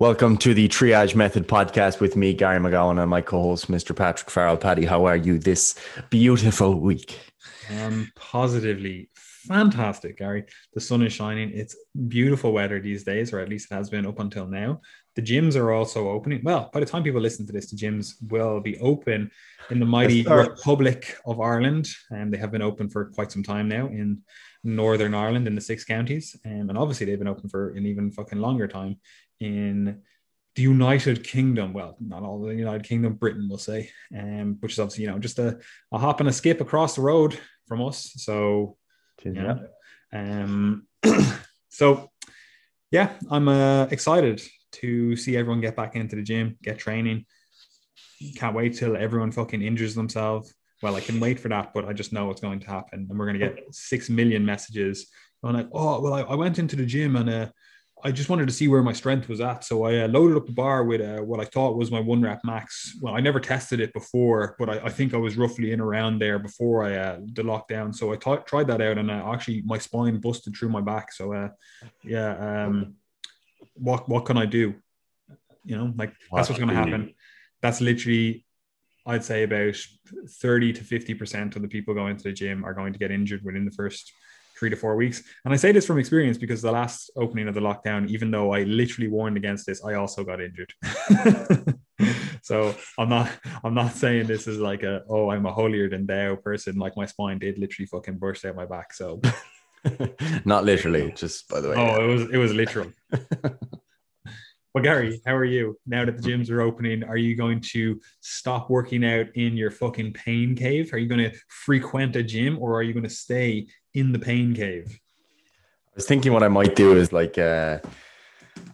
Welcome to the Triage Method podcast with me, Gary McGowan, and my co host, Mr. Patrick Farrell. Paddy, how are you this beautiful week? Um, positively fantastic, Gary. The sun is shining. It's beautiful weather these days, or at least it has been up until now. The gyms are also opening. Well, by the time people listen to this, the gyms will be open in the mighty Republic of Ireland, and they have been open for quite some time now in Northern Ireland in the six counties, um, and obviously they've been open for an even fucking longer time in the United Kingdom. Well, not all the United Kingdom, Britain, we'll say, um, which is obviously you know just a, a hop and a skip across the road from us. So, yeah. Um, so yeah, I'm uh, excited to see everyone get back into the gym, get training. Can't wait till everyone fucking injures themselves. Well, I can wait for that, but I just know it's going to happen, and we're going to get six million messages. I'm like, oh well, I, I went into the gym and uh, I just wanted to see where my strength was at. So I uh, loaded up the bar with uh, what I thought was my one rep max. Well, I never tested it before, but I, I think I was roughly in around there before I uh, the lockdown. So I tried that out, and uh, actually my spine busted through my back. So uh, yeah, um, what what can I do? You know, like that's what's going to happen. That's literally, I'd say about thirty to fifty percent of the people going to the gym are going to get injured within the first three to four weeks. And I say this from experience because the last opening of the lockdown, even though I literally warned against this, I also got injured. so I'm not I'm not saying this is like a oh I'm a holier than thou person. Like my spine did literally fucking burst out my back. So not literally, just by the way. Oh, yeah. it was it was literal. Well, Gary, how are you? Now that the gyms are opening, are you going to stop working out in your fucking pain cave? Are you going to frequent a gym or are you going to stay in the pain cave? I was thinking what I might do is like a,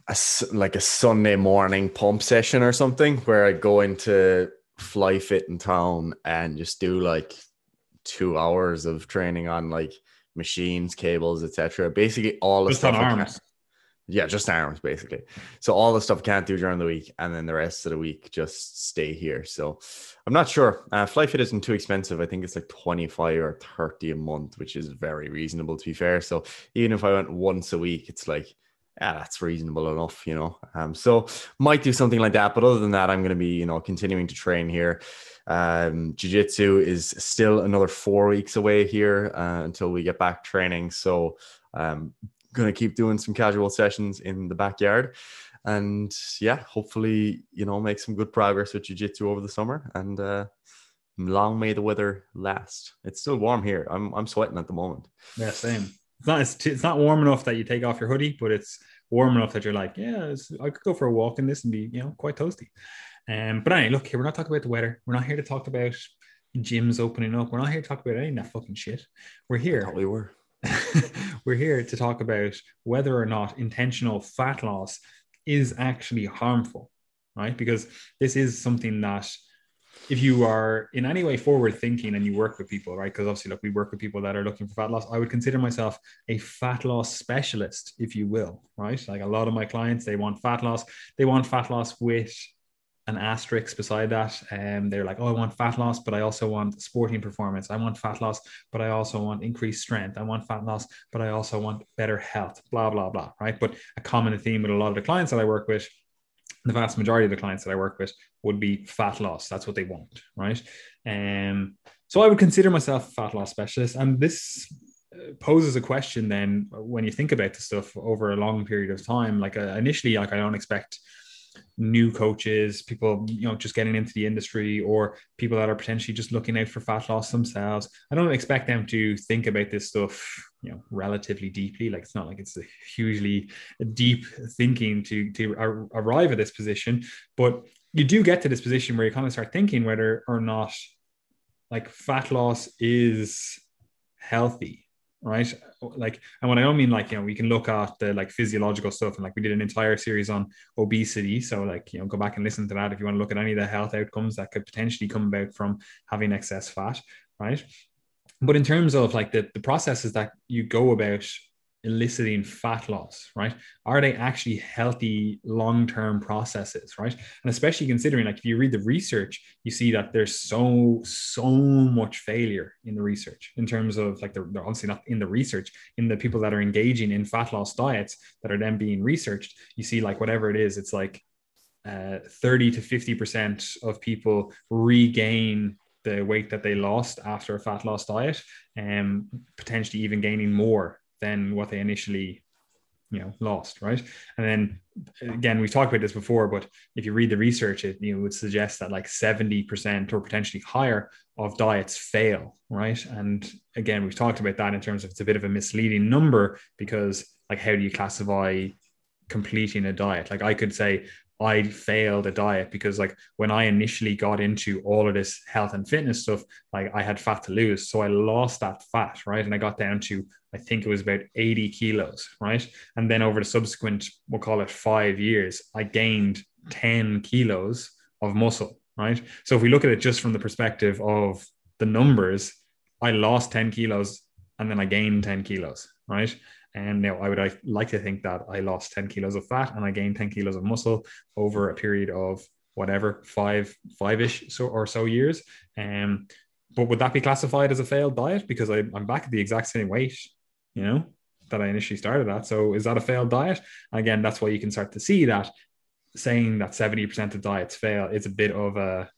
a like a Sunday morning pump session or something where I go into Fly Fit in town and just do like two hours of training on like machines, cables, etc. Basically, all the just stuff. Yeah, just arms basically. So all the stuff I can't do during the week, and then the rest of the week just stay here. So I'm not sure. Uh, FlyFit isn't too expensive. I think it's like 25 or 30 a month, which is very reasonable to be fair. So even if I went once a week, it's like, yeah, that's reasonable enough, you know. Um, so might do something like that. But other than that, I'm going to be, you know, continuing to train here. Um, Jiu Jitsu is still another four weeks away here uh, until we get back training. So um, going to keep doing some casual sessions in the backyard. And yeah hopefully you know make some good progress with jiu-jitsu over the summer and uh long may the weather last. It's still warm here. I'm i'm sweating at the moment. Yeah same. It's not it's, it's not warm enough that you take off your hoodie but it's warm enough that you're like yeah i could go for a walk in this and be you know quite toasty. Um but anyway look here we're not talking about the weather. We're not here to talk about gyms opening up. We're not here to talk about any of that fucking shit. We're here we were we're here to talk about whether or not intentional fat loss is actually harmful, right? Because this is something that if you are in any way forward thinking and you work with people, right? Because obviously, look, we work with people that are looking for fat loss. I would consider myself a fat loss specialist, if you will, right? Like a lot of my clients, they want fat loss. They want fat loss with an asterisk beside that. Um, they're like, oh, I want fat loss, but I also want sporting performance. I want fat loss, but I also want increased strength. I want fat loss, but I also want better health, blah, blah, blah. Right. But a common theme with a lot of the clients that I work with, the vast majority of the clients that I work with would be fat loss. That's what they want. Right. Um, so I would consider myself a fat loss specialist. And this uh, poses a question then when you think about the stuff over a long period of time. Like uh, initially, like I don't expect new coaches, people you know just getting into the industry, or people that are potentially just looking out for fat loss themselves. I don't expect them to think about this stuff, you know, relatively deeply. Like it's not like it's a hugely deep thinking to to arrive at this position, but you do get to this position where you kind of start thinking whether or not like fat loss is healthy right? Like, and what I don't mean like, you know, we can look at the like physiological stuff and like we did an entire series on obesity. So, like, you know, go back and listen to that if you want to look at any of the health outcomes that could potentially come about from having excess fat, right? But in terms of like the, the processes that you go about eliciting fat loss, right? Are they actually healthy long term processes, right? And especially considering, like, if you read the research, you see that there's so, so much failure in the research in terms of like, they're, they're obviously not in the research, in the people that are engaging in fat loss diets that are then being researched. You see, like, whatever it is, it's like uh, 30 to 50% of people regain the weight that they lost after a fat loss diet and um, potentially even gaining more than what they initially you know lost right and then again we've talked about this before but if you read the research it you know would suggest that like 70% or potentially higher of diets fail right and again we've talked about that in terms of it's a bit of a misleading number because like how do you classify completing a diet like i could say I failed a diet because like when I initially got into all of this health and fitness stuff, like I had fat to lose. So I lost that fat, right? And I got down to, I think it was about 80 kilos, right? And then over the subsequent, we'll call it five years, I gained 10 kilos of muscle, right? So if we look at it just from the perspective of the numbers, I lost 10 kilos and then I gained 10 kilos, right? And now I would like to think that I lost 10 kilos of fat and I gained 10 kilos of muscle over a period of whatever, five, five ish so, or so years. Um, but would that be classified as a failed diet? Because I, I'm back at the exact same weight, you know, that I initially started at. So is that a failed diet? again, that's why you can start to see that saying that 70% of diets fail, is a bit of a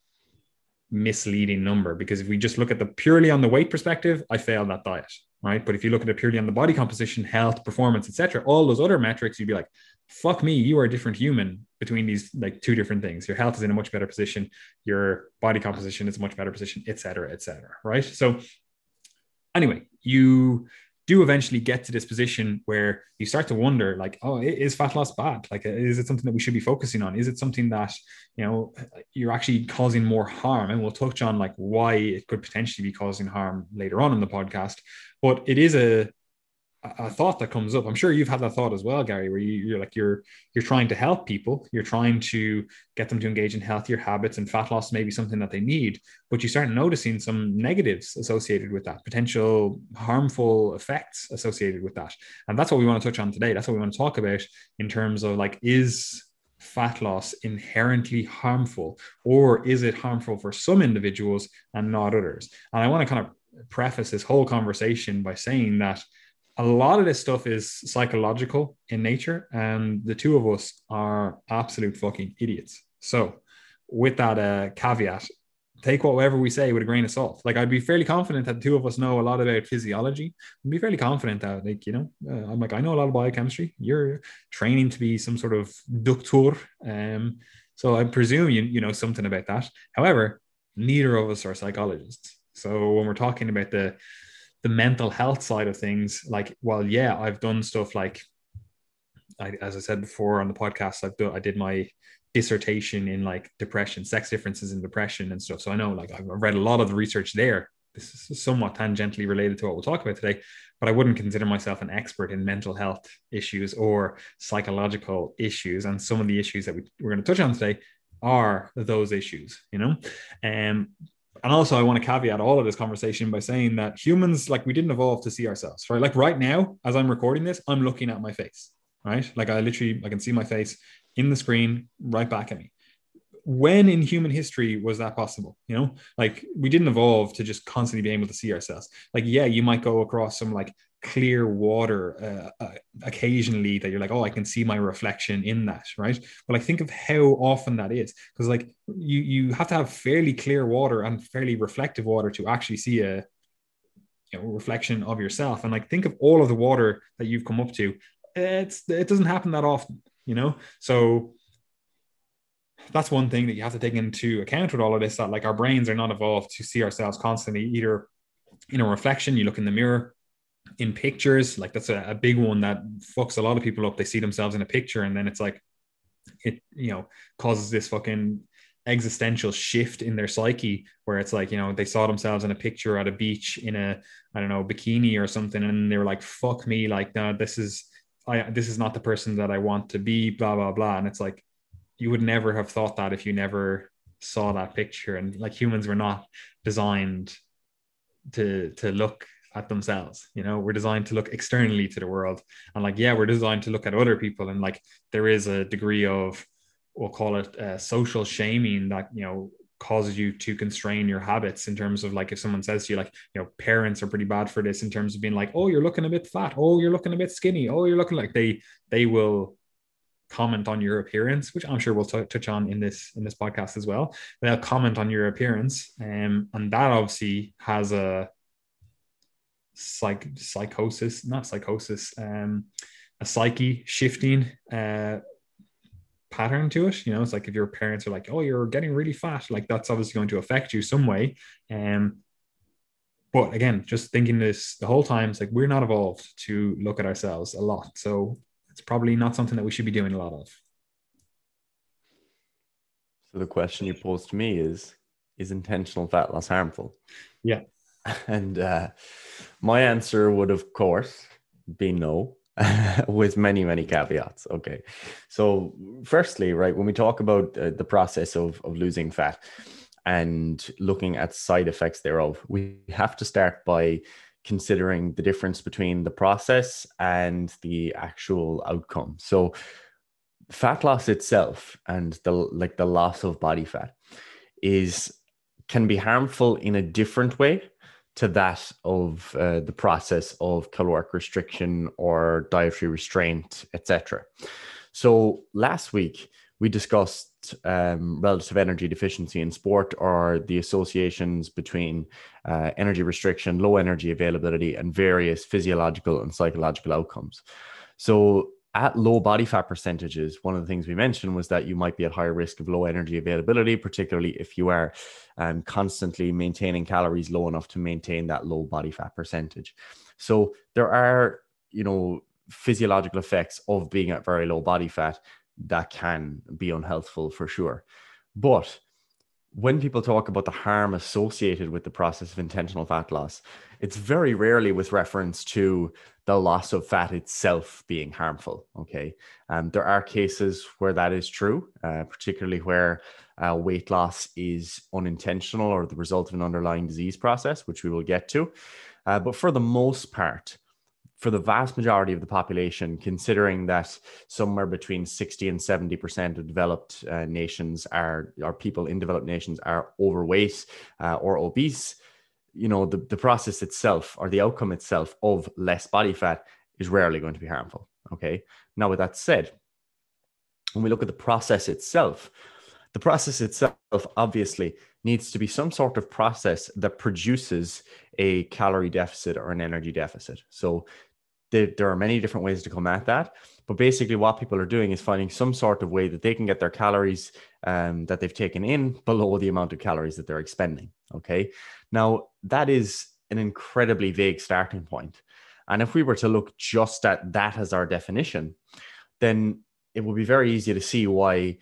misleading number because if we just look at the purely on the weight perspective, I failed that diet right? But if you look at it purely on the body composition, health, performance, etc., all those other metrics, you'd be like, "Fuck me, you are a different human." Between these like two different things, your health is in a much better position, your body composition is a much better position, etc., etc. right? So, anyway, you do eventually get to this position where you start to wonder like oh is fat loss bad? Like uh, is it something that we should be focusing on? Is it something that you know you're actually causing more harm? And we'll touch on like why it could potentially be causing harm later on in the podcast but it is a a thought that comes up. I'm sure you've had that thought as well, Gary, where you, are like you're you're trying to help people, you're trying to get them to engage in healthier habits, and fat loss may be something that they need, but you start noticing some negatives associated with that, potential harmful effects associated with that, and that's what we want to touch on today. That's what we want to talk about in terms of like is fat loss inherently harmful, or is it harmful for some individuals and not others? And I want to kind of preface this whole conversation by saying that a lot of this stuff is psychological in nature, and the two of us are absolute fucking idiots. So, with that uh, caveat, take whatever we say with a grain of salt. Like, I'd be fairly confident that the two of us know a lot about physiology. I'd be fairly confident that, like, you know, uh, I'm like, I know a lot of biochemistry. You're training to be some sort of doctor. Um, so I presume you, you know something about that. However, neither of us are psychologists. So when we're talking about the the mental health side of things, like, well, yeah, I've done stuff like, I, as I said before on the podcast, I've done, I did my dissertation in like depression, sex differences in depression and stuff. So I know, like, I've read a lot of the research there. This is somewhat tangentially related to what we'll talk about today, but I wouldn't consider myself an expert in mental health issues or psychological issues. And some of the issues that we, we're going to touch on today are those issues, you know. Um, and also I want to caveat all of this conversation by saying that humans, like we didn't evolve to see ourselves, right? Like right now, as I'm recording this, I'm looking at my face, right? Like I literally, I can see my face in the screen right back at me. When in human history was that possible? You know, like we didn't evolve to just constantly be able to see ourselves. Like, yeah, you might go across some like clear water uh, uh, occasionally that you're like, oh, I can see my reflection in that, right? But like, think of how often that is, because like you you have to have fairly clear water and fairly reflective water to actually see a you know, reflection of yourself. And like, think of all of the water that you've come up to. It's it doesn't happen that often, you know. So that's one thing that you have to take into account with all of this. That like our brains are not evolved to see ourselves constantly either in a reflection. You look in the mirror in pictures like that's a, a, big one that fucks a lot of people up. They see themselves in a picture and then it's like it you know causes this fucking existential shift in their psyche where it's like you know they saw themselves in a picture at a beach in a i don't know bikini or something and they were like fuck me like no this is i this is not the person that i want to be blah blah blah. And it's like you would never have thought that if you never saw that picture. And like humans were not designed to to look at themselves. You know, we're designed to look externally to the world. And like, yeah, we're designed to look at other people. And like, there is a degree of, we'll call it uh, social shaming that, you know, causes you to constrain your habits in terms of like if someone says to you like you know parents are pretty bad for this in terms of being like oh you're looking a bit fat oh you're looking a bit skinny oh you're looking like they they will comment on your appearance which i'm sure we'll t- touch on in this in this podcast as well they'll comment on your appearance um, and that obviously has a psych psychosis, not psychosis, um, a psyche shifting uh, pattern to it. You know, it's like if your parents are like, "Oh, you're getting really fat," like that's obviously going to affect you some way. Um, but again, just thinking this the whole time, it's like we're not evolved to look at ourselves a lot, so it's probably not something that we should be doing a lot of. So the question you posed to me is: Is intentional fat loss harmful? Yeah. And uh, my answer would, of course, be no, with many, many caveats. Okay. So, firstly, right, when we talk about uh, the process of, of losing fat and looking at side effects thereof, we have to start by considering the difference between the process and the actual outcome. So, fat loss itself and the like the loss of body fat is can be harmful in a different way to that of uh, the process of caloric restriction or dietary restraint, etc. So last week we discussed um, relative energy deficiency in sport or the associations between uh, energy restriction, low energy availability, and various physiological and psychological outcomes. So at low body fat percentages, one of the things we mentioned was that you might be at higher risk of low energy availability, particularly if you are um, constantly maintaining calories low enough to maintain that low body fat percentage. So there are, you know, physiological effects of being at very low body fat that can be unhealthful for sure. But when people talk about the harm associated with the process of intentional fat loss, it's very rarely with reference to the loss of fat itself being harmful. Okay. Um, there are cases where that is true, uh, particularly where uh, weight loss is unintentional or the result of an underlying disease process, which we will get to. Uh, but for the most part, for the vast majority of the population, considering that somewhere between 60 and 70% of developed uh, nations are, or people in developed nations are overweight uh, or obese, you know, the, the process itself or the outcome itself of less body fat is rarely going to be harmful. Okay. Now, with that said, when we look at the process itself, the process itself obviously needs to be some sort of process that produces a calorie deficit or an energy deficit. So there, are many different ways to come at that. But basically, what people are doing is finding some sort of way that they can get their calories um, that they've taken in below the amount of calories that they're expending. Okay. Now, that is an incredibly vague starting point. And if we were to look just at that as our definition, then it would be very easy to see why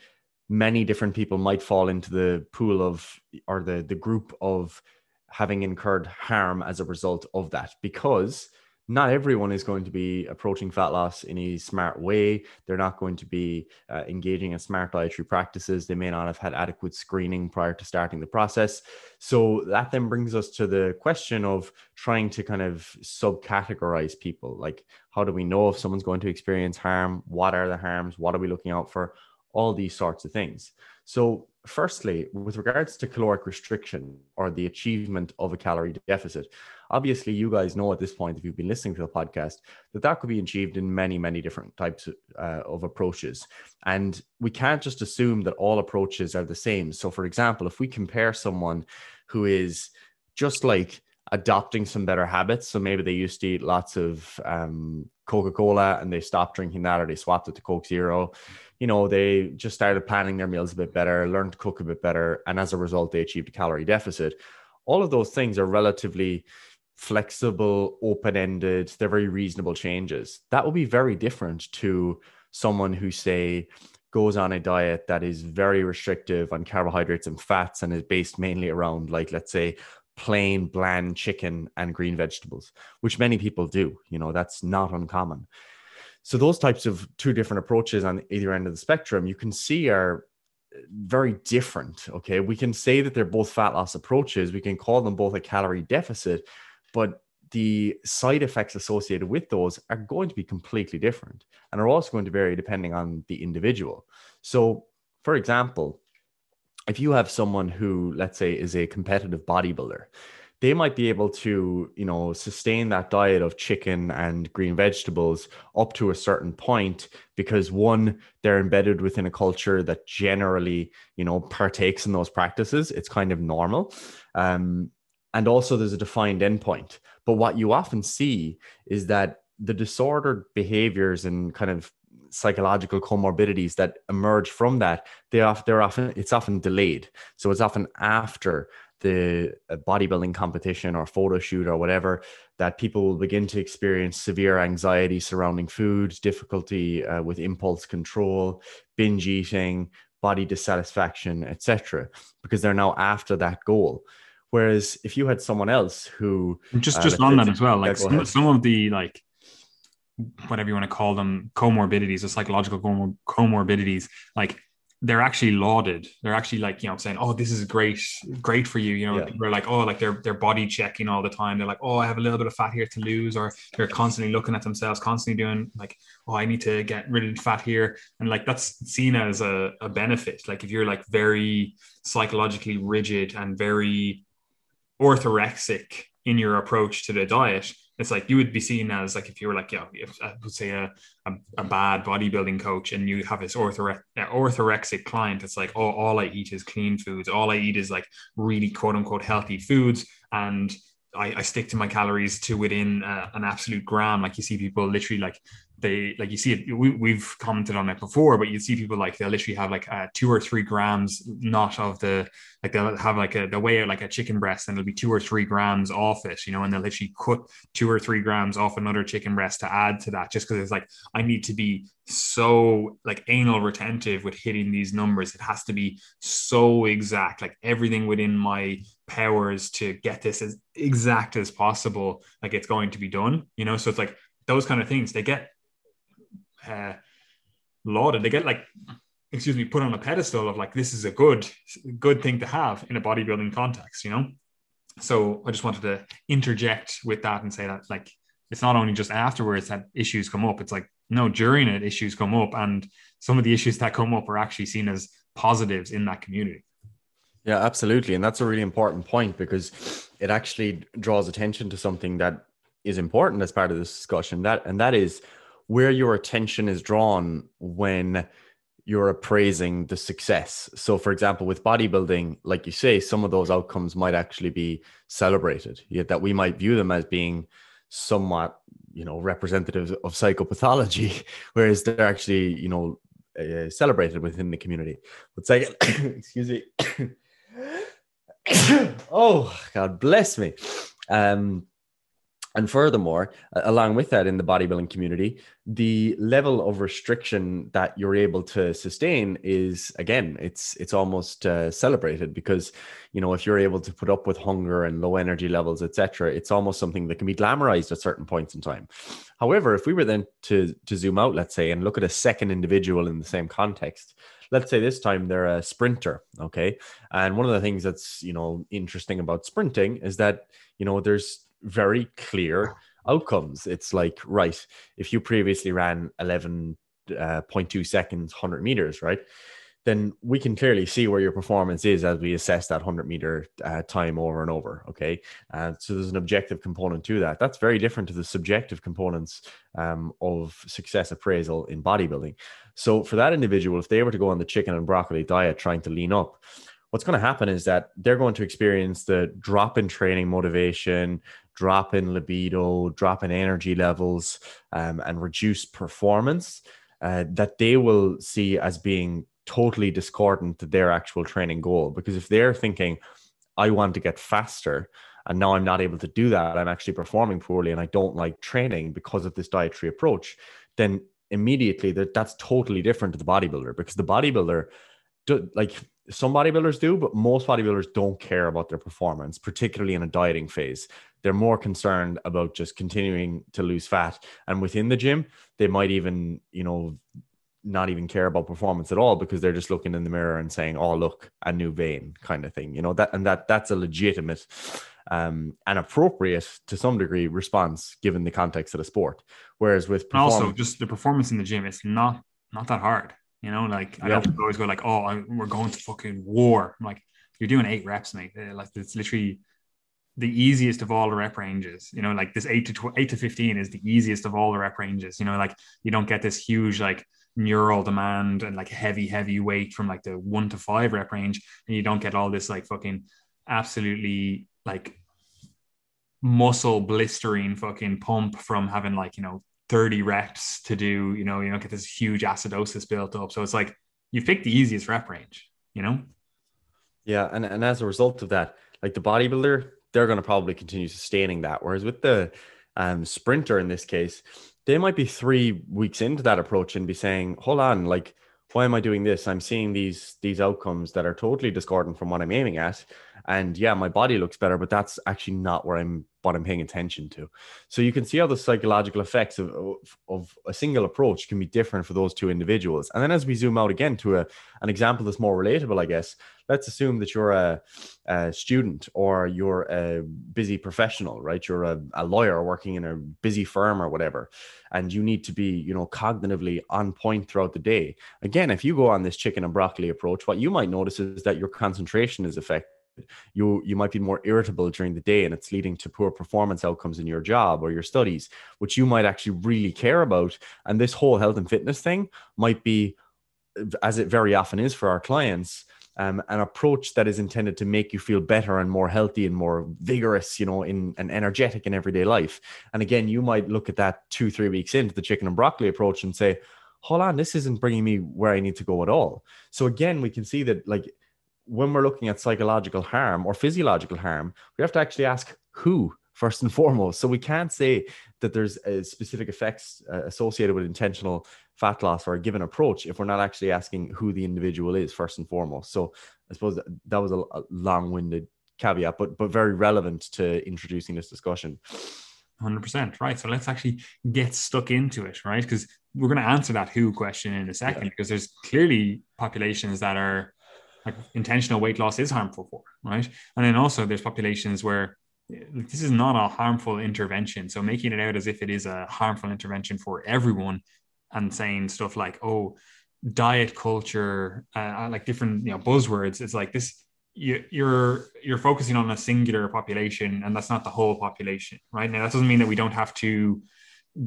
many different people might fall into the pool of or the, the group of having incurred harm as a result of that because not everyone is going to be approaching fat loss in a smart way. They're not going to be uh, engaging in smart dietary practices. They may not have had adequate screening prior to starting the process. So that then brings us to the question of trying to kind of subcategorize people. Like, how do we know if someone's going to experience harm? What are the harms? What are we looking out for? All these sorts of things. So, firstly, with regards to caloric restriction or the achievement of a calorie deficit, obviously you guys know at this point if you've been listening to the podcast that that could be achieved in many many different types uh, of approaches and we can't just assume that all approaches are the same so for example if we compare someone who is just like adopting some better habits so maybe they used to eat lots of um, coca-cola and they stopped drinking that or they swapped it to coke zero you know they just started planning their meals a bit better learned to cook a bit better and as a result they achieved a calorie deficit all of those things are relatively flexible, open ended, they're very reasonable changes. That will be very different to someone who, say, goes on a diet that is very restrictive on carbohydrates and fats and is based mainly around, like, let's say, plain, bland chicken and green vegetables, which many people do. You know, that's not uncommon. So, those types of two different approaches on either end of the spectrum, you can see are uh, very different. Okay. We can say that they're both fat loss approaches. We can call them both a calorie deficit, but the side effects associated with those are going to be completely different and are also going to vary depending on the individual. So, for example, if you have someone who, let's say, is a competitive bodybuilder, they might be able to, you know, sustain that diet of chicken and green vegetables up to a certain point because one, they're embedded within a culture that generally, you know, partakes in those practices. It's kind of normal. Um, and also there's a defined endpoint. But what you often see is that the disordered behaviors and kind of psychological comorbidities that emerge from that they often they're often it's often delayed so it's often after the bodybuilding competition or photo shoot or whatever that people will begin to experience severe anxiety surrounding food difficulty uh, with impulse control binge eating body dissatisfaction etc because they're now after that goal. Whereas if you had someone else who just uh, just on that as well like some, some of the like whatever you want to call them comorbidities or psychological comorbidities like they're actually lauded. They're actually like, you know, saying, "Oh, this is great, great for you." You know, yeah. we're like, "Oh, like they're they're body checking all the time." They're like, "Oh, I have a little bit of fat here to lose," or they're constantly looking at themselves, constantly doing like, "Oh, I need to get rid of fat here," and like that's seen as a, a benefit. Like if you're like very psychologically rigid and very orthorexic in your approach to the diet, it's like you would be seen as like if you were like yeah if uh, I would say a, a, a, bad bodybuilding coach and you have this orthore- uh, orthorexic client it's like oh all I eat is clean foods. All I eat is like really quote unquote healthy foods. And I, I stick to my calories to within uh, an absolute gram. Like you see people literally like they like you see it we, have commented on it before but you see people like they'll literally have like uh, two or three grams not of the like they'll have like a the weigh like a chicken breast and it'll be two or three grams off it you know and they'll literally cut two or three grams off another chicken breast to add to that just because it's like i need to be so like anal retentive with hitting these numbers it has to be so exact like everything within my powers to get this as exact as possible like it's going to be done you know so it's like those kind of things they get uh, lauded. They get like, excuse me, put on a pedestal of like this is a good, good thing to have in a bodybuilding context, you know. So I just wanted to interject with that and say that like it's not only just afterwards that issues come up. It's like no, during it issues come up, and some of the issues that come up are actually seen as positives in that community. Yeah, absolutely. And that's a really important point because it actually draws attention to something that is important as part of this discussion. That and that is where your attention is drawn when you're appraising the success. So, for example, with bodybuilding, like you say, some of those outcomes might actually be celebrated, yet that we might view them as being somewhat, you know, representative of psychopathology, whereas they're actually, you know, uh, celebrated within the community. But second, excuse me. oh, God bless me. Um, and furthermore, along with that, in the bodybuilding community, the level of restriction that you're able to sustain is again, it's it's almost uh, celebrated because you know if you're able to put up with hunger and low energy levels, etc., it's almost something that can be glamorized at certain points in time. However, if we were then to to zoom out, let's say, and look at a second individual in the same context, let's say this time they're a sprinter okay and one of the things that's you know interesting about sprinting is that you know there's very clear outcomes. It's like, right, if you previously ran 11.2 uh, seconds, 100 meters, right? Then we can clearly see where your performance is as we assess that 100 meter uh, time over and over. Okay. Uh, so there's an objective component to that. That's very different to the subjective components um, of success appraisal in bodybuilding. So for that individual, if they were to go on the chicken and broccoli diet trying to lean up, what's going to happen is that they're going to experience the drop in training motivation, drop in libido, drop in energy levels, um, and reduce performance uh, that they will see as being totally discordant to their actual training goal. Because if they're thinking, I want to get faster, and now I'm not able to do that, I'm actually performing poorly, and I don't like training because of this dietary approach, then immediately that that's totally different to the bodybuilder because the bodybuilder do, like some bodybuilders do, but most bodybuilders don't care about their performance, particularly in a dieting phase. They're more concerned about just continuing to lose fat. And within the gym, they might even, you know, not even care about performance at all because they're just looking in the mirror and saying, "Oh, look, a new vein," kind of thing. You know that, and that that's a legitimate um, an appropriate to some degree response given the context of the sport. Whereas with perform- also just the performance in the gym, it's not not that hard. You know, like I yeah. know always go like, "Oh, I, we're going to fucking war." I'm like, "You're doing eight reps, mate. Uh, like it's literally the easiest of all the rep ranges. You know, like this eight to tw- eight to fifteen is the easiest of all the rep ranges. You know, like you don't get this huge like neural demand and like heavy heavy weight from like the one to five rep range, and you don't get all this like fucking absolutely like muscle blistering fucking pump from having like you know 30 reps to do, you know, you don't get this huge acidosis built up. So it's like you pick the easiest rep range, you know? Yeah. And, and as a result of that, like the bodybuilder, they're going to probably continue sustaining that. Whereas with the um, sprinter in this case, they might be three weeks into that approach and be saying, hold on, like, why am I doing this? I'm seeing these these outcomes that are totally discordant from what I'm aiming at. And yeah, my body looks better, but that's actually not where I'm what I'm paying attention to. So you can see how the psychological effects of, of, of, a single approach can be different for those two individuals. And then as we zoom out again to a, an example that's more relatable, I guess, let's assume that you're a, a student or you're a busy professional, right? You're a, a lawyer working in a busy firm or whatever, and you need to be, you know, cognitively on point throughout the day. Again, if you go on this chicken and broccoli approach, what you might notice is that your concentration is affected you you might be more irritable during the day and it's leading to poor performance outcomes in your job or your studies which you might actually really care about and this whole health and fitness thing might be as it very often is for our clients um, an approach that is intended to make you feel better and more healthy and more vigorous, you know, in and energetic in everyday life. And again, you might look at that two, three weeks into the chicken and broccoli approach and say, hold on, this isn't bringing me where I need to go at all. So again, we can see that like when we're looking at psychological harm or physiological harm, we have to actually ask who first and foremost. So we can't say that there's a specific effects uh, associated with intentional fat loss or a given approach if we're not actually asking who the individual is first and foremost. So I suppose that, that was a, a long-winded caveat, but but very relevant to introducing this discussion. 100% right so let's actually get stuck into it right because we're going to answer that who question in a second yeah. because there's clearly populations that are like intentional weight loss is harmful for, right? And then also there's populations where this is not a harmful intervention. So making it out as if it is a harmful intervention for everyone and saying stuff like, oh, diet culture, uh, uh like different you know buzzwords. It's like this. You, you're you're focusing on a singular population, and that's not the whole population, right? Now that doesn't mean that we don't have to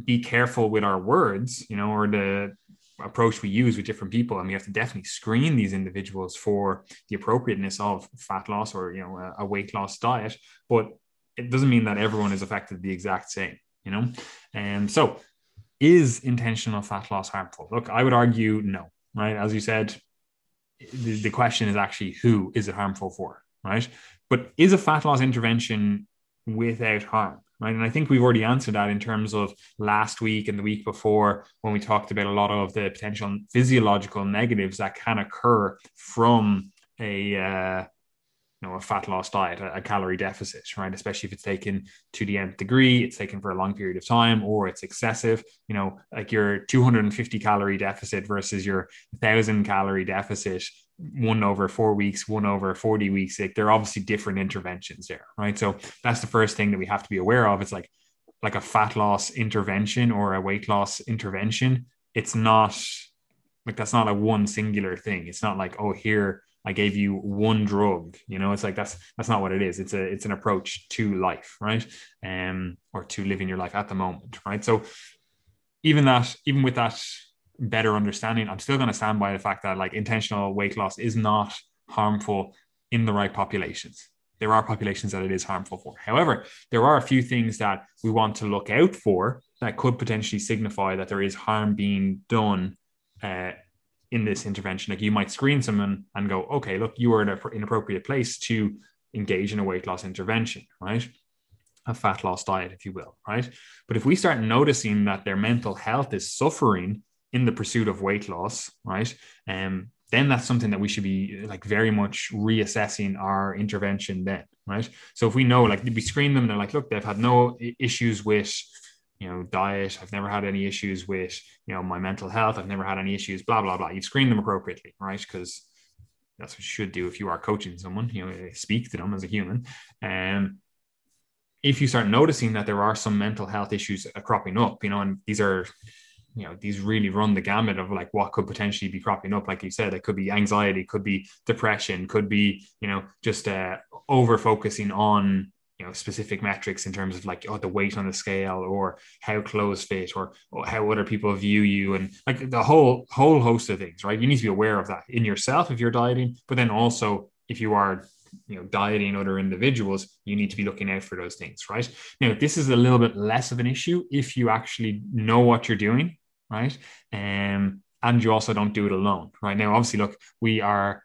be careful with our words, you know, or the approach we use with different people and we have to definitely screen these individuals for the appropriateness of fat loss or you know a, weight loss diet. But it doesn't mean that everyone is affected the exact same you know? And so is intentional fat loss harmful? Look i would argue no right? As you said the, the question is actually who is it harmful for right? But is a fat loss intervention without harm right? And I think we've already answered that in terms of last week and the week before when we talked about a lot of the potential physiological negatives that can occur from a uh, you know a fat loss diet, a, a, calorie deficit, right? Especially if it's taken to the nth degree, it's taken for a long period of time, or it's excessive. You know, like your 250 calorie deficit versus your thousand calorie deficit one over four weeks, one over 40 weeks, like they're obviously different interventions there, right? So that's the first thing that we have to be aware of. It's like like a fat loss intervention or a weight loss intervention. It's not like that's not a one singular thing. It's not like, oh, here I gave you one drug. You know, it's like that's that's not what it is. It's a it's an approach to life, right? Um, or to living your life at the moment, right? So even that, even with that better understanding, I'm still going to stand by the fact that like intentional weight loss is not harmful in the right populations. There are populations that it is harmful for. However, there are a few things that we want to look out for that could potentially signify that there is harm being done uh, in this intervention. Like you might screen someone and go, okay, look, you are in an inappropriate place to engage in a weight loss intervention, right? A fat loss diet, if you will, right? But if we start noticing that their mental health is suffering in the pursuit of weight loss, right? Um, then that's something that we should be like very much reassessing our intervention then, right? So if we know, like, we screen them, they're like, look, they've had no issues with, you know, diet. I've never had any issues with, you know, my mental health. I've never had any issues, blah, blah, blah. You've screened them appropriately, right? Because that's what you should do if you are coaching someone, you know, speak to them as a human. And um, if you start noticing that there are some mental health issues cropping up, you know, and these are you know these really run the gamut of like what could potentially be cropping up. Like you said it could be anxiety could be depression could be you know just uh over focusing on you know specific metrics in terms of like oh the weight on the scale or how clothes fit or, or, how other people view you and like the whole whole host of things right? You need to be aware of that in yourself if you're dieting but then also if you are you know dieting other individuals you need to be looking out for those things right? Now this is a little bit less of an issue if you actually know what you're doing right? Um, and you also don't do it alone right? Now obviously look we are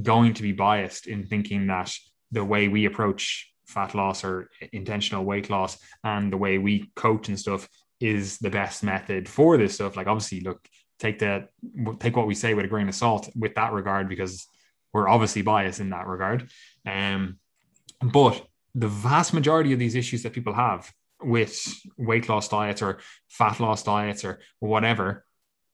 going to be biased in thinking that the way we approach fat loss or intentional weight loss and the way we coach and stuff is the best method for this stuff. Like obviously look take that take what we say with a grain of salt with that regard because we're obviously biased in that regard. Um but the vast majority of these issues that people have with weight loss diets or fat loss diets or whatever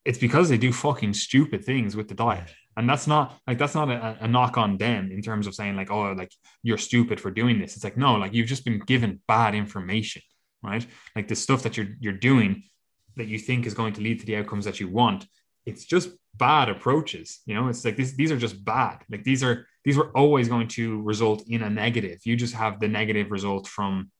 it's because they do fucking stupid things with the diet. And that's not like that's not a, a, knock on them in terms of saying like oh like you're stupid for doing this. It's like no like you've just been given bad information right? Like the stuff that you're you're doing that you think is going to lead to the outcomes that you want it's just bad approaches you know? It's like this, these are just bad. Like these are these were always going to result in a negative. You just have the negative result from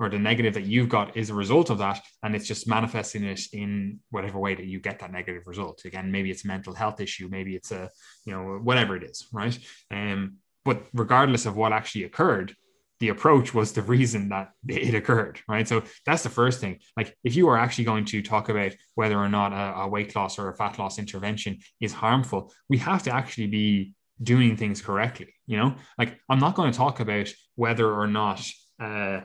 or the negative that you've got is a result of that and it's just manifesting it in whatever way that you get that negative result. Again maybe it's a mental health issue maybe it's a you know whatever it is right? Um but regardless of what actually occurred the approach was the reason that it occurred right so that's the first thing like if you are actually going to talk about whether or not a, a weight loss or a fat loss intervention is harmful we have to actually be doing things correctly you know like i'm not going to talk about whether or not uh,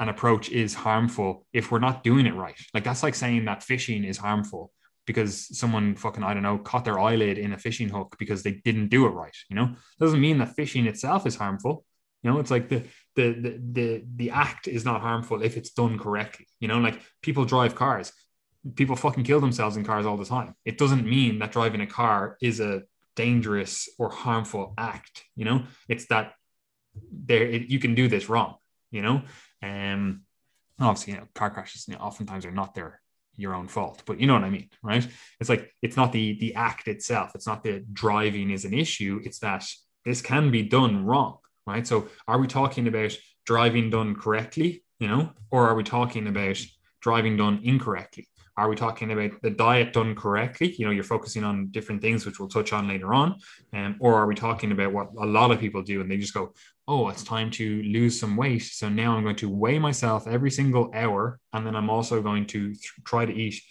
an approach is harmful if we're not doing it right. Like that's like saying that fishing is harmful because someone fucking I don't know caught their eyelid in a fishing hook because they didn't do it right. You know, doesn't mean that fishing itself is harmful. You know, it's like the the the the, the act is not harmful if it's done correctly. You know, like people drive cars. People fucking kill themselves in cars all the time. It doesn't mean that driving a car is a dangerous or harmful act. You know, it's that there you can do this wrong. You know, um, obviously, you know, car crashes you know, oftentimes are not their your own fault, but you know what I mean, right? It's like it's not the the act itself. It's not that driving is an issue. It's that this can be done wrong, right? So, are we talking about driving done correctly, you know, or are we talking about driving done incorrectly? Are we talking about the diet done correctly? You know, you're focusing on different things, which we'll touch on later on. Um, or are we talking about what a lot of people do and they just go, oh, it's time to lose some weight. So now I'm going to weigh myself every single hour. And then I'm also going to th- try to eat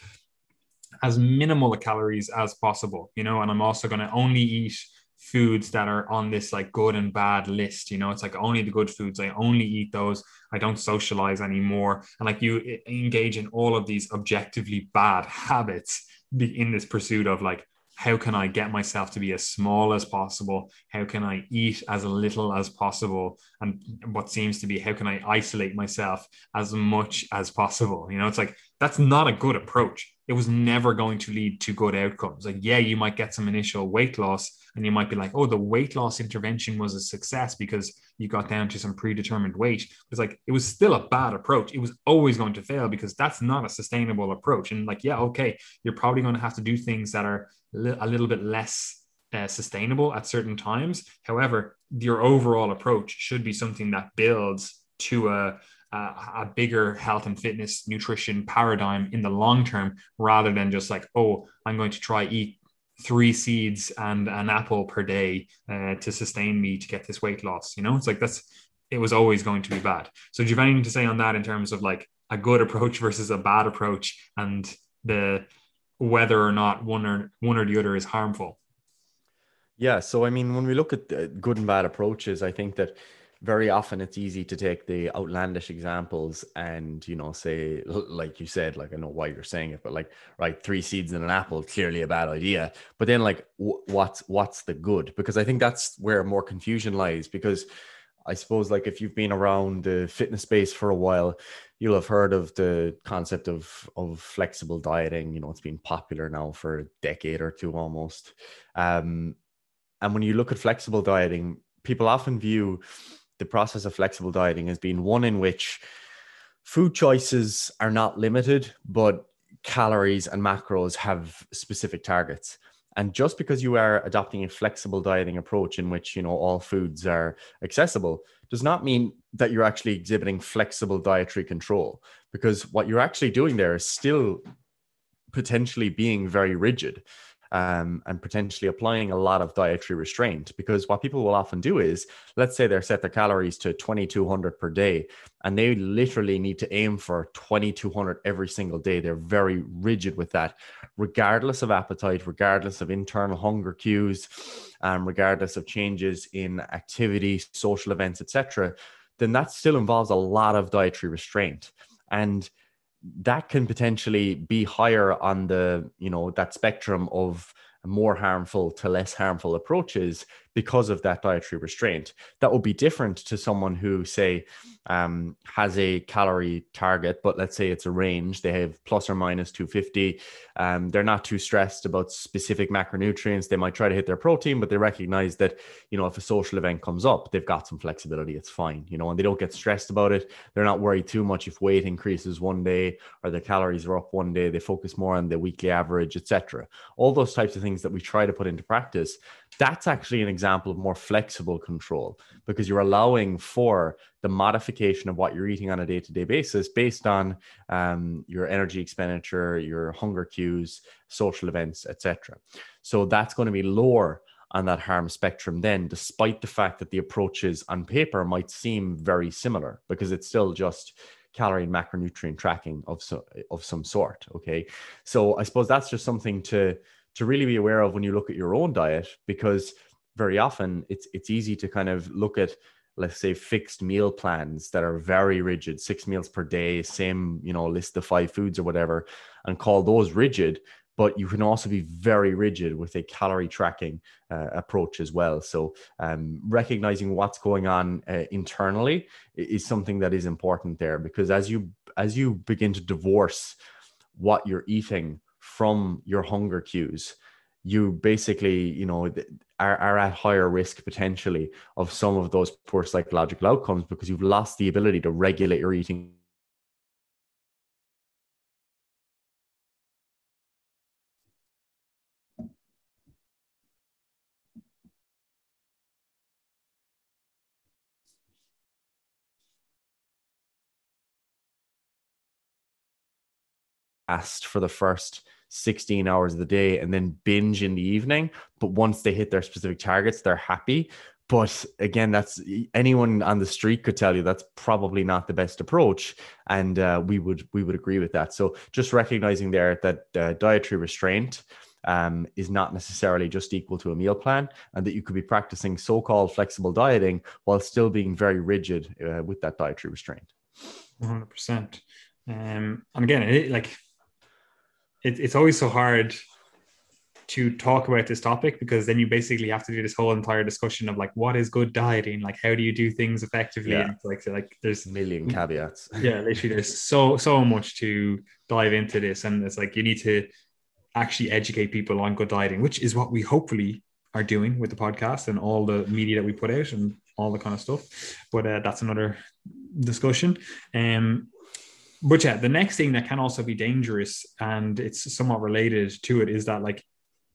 as minimal calories as possible, you know, and I'm also going to only eat foods that are on this like good and bad list. You know, it's like only the good foods. I only eat those. I don't socialize anymore. And like you engage in all of these objectively bad habits in this pursuit of like, how can I get myself to be as small as possible? How can I eat as little as possible? And what seems to be, how can I isolate myself as much as possible? You know, it's like that's not a good approach. It was never going to lead to good outcomes. Like, yeah, you might get some initial weight loss, and you might be like, oh, the weight loss intervention was a success because you got down to some predetermined weight. It's like it was still a bad approach. It was always going to fail because that's not a sustainable approach. And like, yeah, okay, you're probably going to have to do things that are a little bit less uh, sustainable at certain times. However, your overall approach should be something that builds to a, a, a, bigger health and fitness nutrition paradigm in the long term rather than just like, oh, I'm going to try eat three seeds and an apple per day uh, to sustain me to get this weight loss. You know, it's like that's it was always going to be bad. So, do you have anything to say on that in terms of like a good approach versus a bad approach and the whether or not one or one or the other is harmful. Yeah, so I mean, when we look at good and bad approaches, I think that very often it's easy to take the outlandish examples and you know say like you said like i know why you're saying it but like right three seeds in an apple clearly a bad idea. But then like what's what's the good? Because i think that's where more confusion lies because i suppose like if you've been around the fitness space for a while you'll have heard of the concept of of flexible dieting. You know it's been popular now for a decade or two almost. Um, and when you look at flexible dieting people often view the process of flexible dieting has been one in which food choices are not limited, but calories and macros have specific targets. And just because you are adopting a flexible dieting approach in which you know all foods are accessible does not mean that you're actually exhibiting flexible dietary control because what you're actually doing there is still potentially being very rigid um, and potentially applying a lot of dietary restraint. Because what people will often do is, let's say they're set their calories to 2200 per day, and they literally need to aim for 2200 every single day. They're very rigid with that, regardless of appetite, regardless of internal hunger cues, um, regardless of changes in activity, social events, etc. Then that still involves a lot of dietary restraint. And that can potentially be higher on the you know that spectrum of more harmful to less harmful approaches because of that dietary restraint. That would be different to someone who, say, um, has a calorie target, but let's say it's a range. They have plus or minus 250. Um, they're not too stressed about specific macronutrients. They might try to hit their protein, but they recognize that, you know, if a social event comes up, they've got some flexibility. It's fine, you know, and they don't get stressed about it. They're not worried too much if weight increases one day or their calories are up one day. They focus more on the weekly average, etc. All those types of things that we try to put into practice that's actually an example of more flexible control because you're allowing for the modification of what you're eating on a day-to-day basis based on um, your energy expenditure your hunger cues social events etc so that's going to be lower on that harm spectrum then despite the fact that the approaches on paper might seem very similar because it's still just calorie and macronutrient tracking of so, of some sort okay? So i suppose that's just something to to really be aware of when you look at your own diet because very often it's it's easy to kind of look at let's say fixed meal plans that are very rigid six meals per day same you know list of five foods or whatever and call those rigid but you can also be very rigid with a calorie tracking uh, approach as well. So um, recognizing what's going on uh, internally is something that is important there because as you as you begin to divorce what you're eating from your hunger cues you basically you know are, are at higher risk potentially of some of those poor psychological outcomes because you've lost the ability to regulate your eating. Fast for the first 16 hours of the day and then binge in the evening. But once they hit their specific targets, they're happy. But again, that's anyone on the street could tell you that's probably not the best approach, and uh, we would we would agree with that. So just recognizing there that uh, dietary restraint um, is not necessarily just equal to a meal plan, and that you could be practicing so-called flexible dieting while still being very rigid uh, with that dietary restraint. One hundred percent. Um, and again, it, like it, it's always so hard to talk about this topic because then you basically have to do this whole entire discussion of like what is good dieting? Like how do you do things effectively? Yeah. and like like there's a million caveats. Yeah literally there's so so much to dive into this. And it's like you need to actually educate people on good dieting which is what we hopefully are doing with the podcast and all the media that we put out and all the kind of stuff. But uh, that's another discussion. Um but yeah, the next thing that can also be dangerous, and it's somewhat related to it, is that like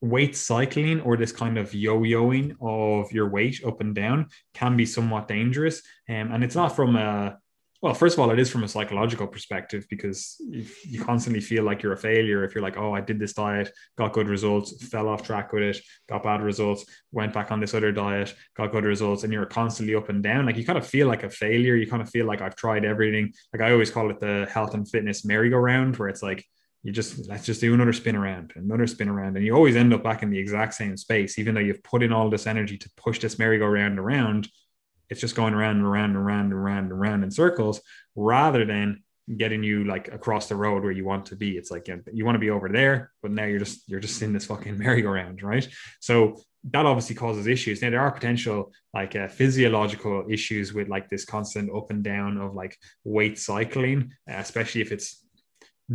weight cycling or this kind of yo-yoing of your weight up and down can be somewhat dangerous. Um, and it's not from a well, first of all, it is from a psychological perspective because you constantly feel like you're a failure if you're like, oh, I did this diet, got good results, fell off track with it, got bad results, went back on this other diet, got good results, and you're constantly up and down. Like you kind of feel like a failure. You kind of feel like I've tried everything. Like I always call it the health and fitness merry-go-round, where it's like you just let's just do another spin around, another spin around, and you always end up back in the exact same space, even though you've put in all this energy to push this merry-go-round around it's just going around and around and around and around and around in circles rather than getting you like across the road where you want to be. It's like you want to be over there, but now you're just you're just in this fucking merry-go-round, right? So that obviously causes issues. Now there are potential like uh, physiological issues with like this constant up and down of like weight cycling, especially if it's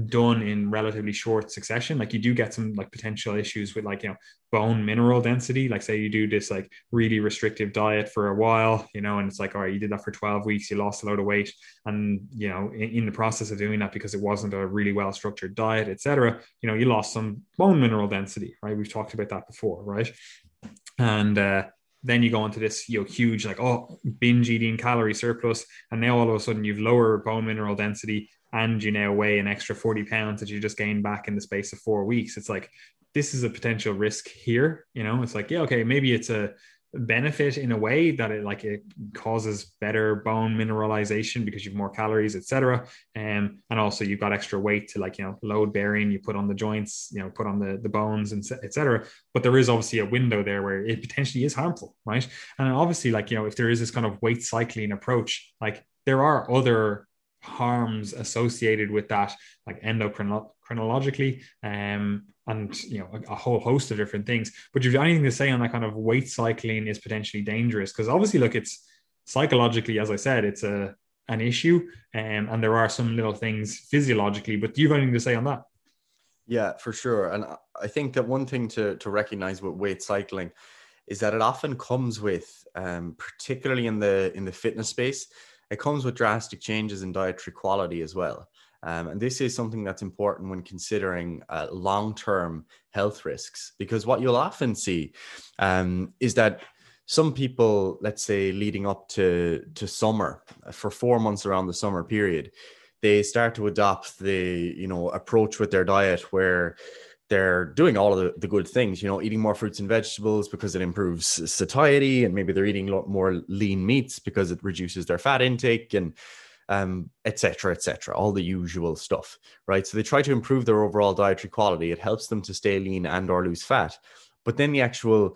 done in relatively short succession like you do get some like potential issues with like you know bone mineral density. Like say you do this like really restrictive diet for a while you know and it's like all right you did that for 12 weeks you lost a load of weight and you know in, in the process of doing that because it wasn't a really well structured diet etc you know you lost some bone mineral density right? We've talked about that before right? And uh then you go into this you know huge like oh binge eating calorie surplus and now all of a sudden you've lower bone mineral density and you now weigh an extra 40 pounds that you just gained back in the space of four weeks it's like this is a potential risk here you know? It's like yeah okay maybe it's a benefit in a way that it like it causes better bone mineralization because you've more calories etc um, and also you've got extra weight to like you know load bearing you put on the joints you know put on the the bones and etc but there is obviously a window there where it potentially is harmful right? And obviously like you know if there is this kind of weight cycling approach like there are other harms associated with that, like endocrinologically, um, and you know a, a, whole host of different things. But you've anything to say on that kind of weight cycling is potentially dangerous because obviously, look, it's psychologically, as I said, it's a an issue, um, and there are some little things physiologically. But do you have anything to say on that? Yeah, for sure. And I think that one thing to to recognize with weight cycling is that it often comes with, um, particularly in the in the fitness space, it comes with drastic changes in dietary quality as well. Um, and this is something that's important when considering uh, long term health risks, because what you'll often see um, is that some people, let's say, leading up to, to summer, uh, for four months around the summer period, they start to adopt the you know approach with their diet where they're doing all of the, the good things, you know, eating more fruits and vegetables because it improves satiety, and maybe they're eating a lot more lean meats because it reduces their fat intake and um, etc. etc. all the usual stuff, right? So they try to improve their overall dietary quality. It helps them to stay lean and or lose fat. But then the actual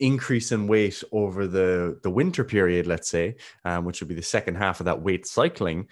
increase in weight over the the winter period, let's say, um, which would be the second half of that weight cycling,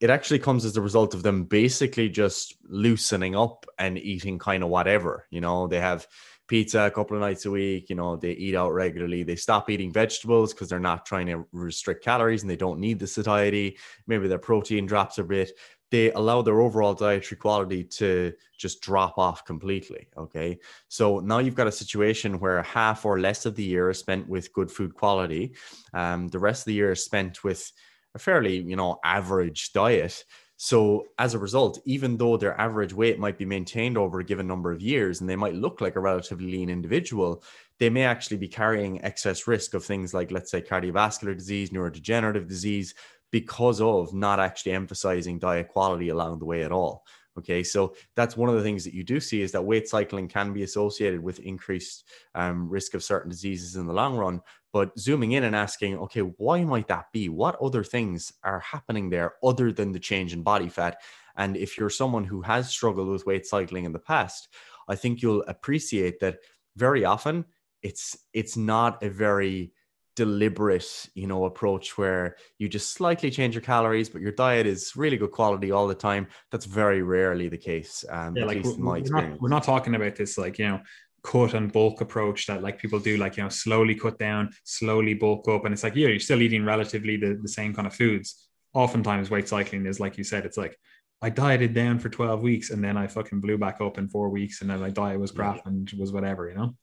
it actually comes as a result of them basically just loosening up and eating kind of whatever. You know, they have pizza a couple of nights a week, you know, they eat out regularly. They stop eating vegetables because they're not trying to restrict calories and they don't need the satiety. Maybe their protein drops a bit. They allow their overall dietary quality to just drop off completely. Okay. So now you've got a situation where half or less of the year is spent with good food quality. Um, the rest of the year is spent with a fairly, you know, average diet. So as a result, even though their average weight might be maintained over a given number of years and they might look like a relatively lean individual, they may actually be carrying excess risk of things like, let's say, cardiovascular disease, neurodegenerative disease, because of not actually emphasizing diet quality along the way at all. Okay, so that's one of the things that you do see is that weight cycling can be associated with increased um, risk of certain diseases in the long run. But zooming in and asking, okay, why might that be? What other things are happening there other than the change in body fat? And if you're someone who has struggled with weight cycling in the past, I think you'll appreciate that very often it's it's not a very deliberate, you know, approach where you just slightly change your calories, but your diet is really good quality all the time. That's very rarely the case. Um, yeah, like we're, we're, not, we're not talking about this like, you know, cut and bulk approach that like people do, like, you know, slowly cut down, slowly bulk up. And it's like, yeah, you're still eating relatively the, the same kind of foods. Oftentimes weight cycling is like you said, it's like, I dieted down for 12 weeks and then I fucking blew back up in four weeks and then my diet was crap yeah. and was whatever, you know?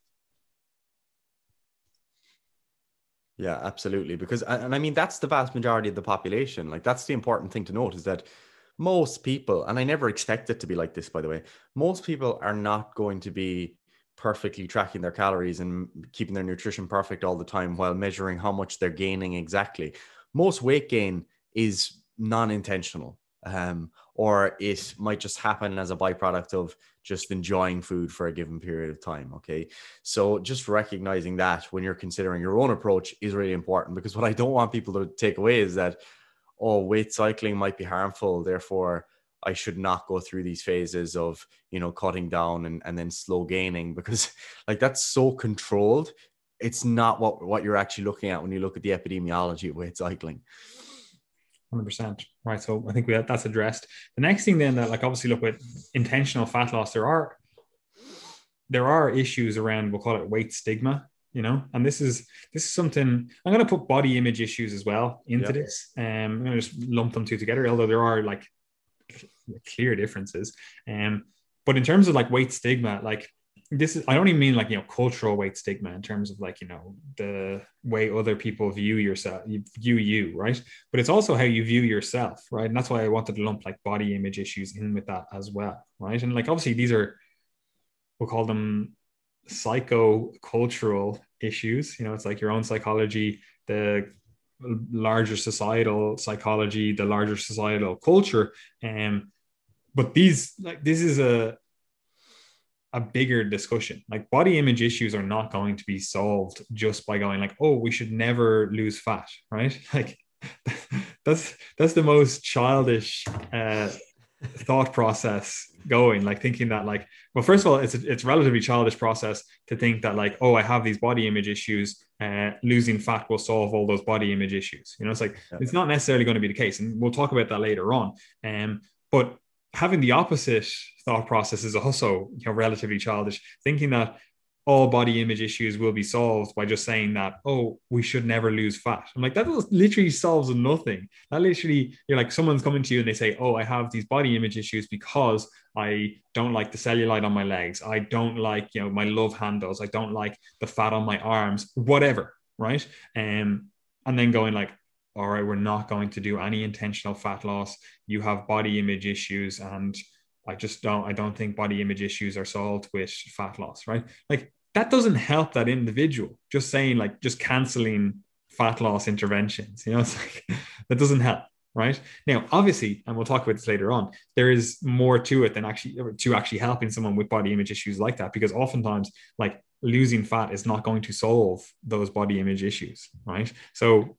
Yeah, absolutely. Because, and I mean, that's the vast majority of the population. Like, that's the important thing to note is that most people, and I never expect it to be like this, by the way, most people are not going to be perfectly tracking their calories and keeping their nutrition perfect all the time while measuring how much they're gaining exactly. Most weight gain is non intentional um, or it might just happen as a byproduct of just enjoying food for a given period of time. Okay. So just recognizing that when you're considering your own approach is really important because what I don't want people to take away is that, oh, weight cycling might be harmful. Therefore, I should not go through these phases of, you know, cutting down and, and then slow gaining because like that's so controlled. It's not what, what you're actually looking at when you look at the epidemiology of weight cycling. 100% right so i think we have, that's addressed the next thing then that like obviously look with intentional fat loss there are there are issues around we'll call it weight stigma you know and this is this is something i'm going to put body image issues as well into yep. this um i'm going to just lump them two together although there are like clear differences. Um, but in terms of like weight stigma, like this is I don't even mean like you know cultural weight stigma in terms of like you know the way other people view yourself view you right? But it's also how you view yourself right? And that's why I wanted to lump like body image issues in with that as well right? And like obviously these are we'll call them psycho-cultural issues. You know it's like your own psychology the larger societal psychology the larger societal culture. And um, but these like this is a a bigger discussion. Like body image issues are not going to be solved just by going like, oh, we should never lose fat, right? Like that's that's the most childish uh, thought process going. Like thinking that like, well, first of all, it's a, it's relatively childish process to think that like, oh, I have these body image issues. Uh, losing fat will solve all those body image issues. You know, it's like yeah. it's not necessarily going to be the case, and we'll talk about that later on. Um, but having the opposite thought process is also you know relatively childish. Thinking that all body image issues will be solved by just saying that oh we should never lose fat. I'm like that literally solves nothing. That literally you're like someone's coming to you and they say oh i have these body image issues because i don't like the cellulite on my legs. I don't like you know my love handles. I don't like the fat on my arms whatever right? Um, and then going like all right, we're not going to do any intentional fat loss. You have body image issues, and I just don't, I don't think body image issues are solved with fat loss, right? Like that doesn't help that individual. Just saying, like, just canceling fat loss interventions, you know, it's like that doesn't help. Right now, obviously, and we'll talk about this later on. There is more to it than actually to actually helping someone with body image issues like that, because oftentimes, like losing fat is not going to solve those body image issues, right? So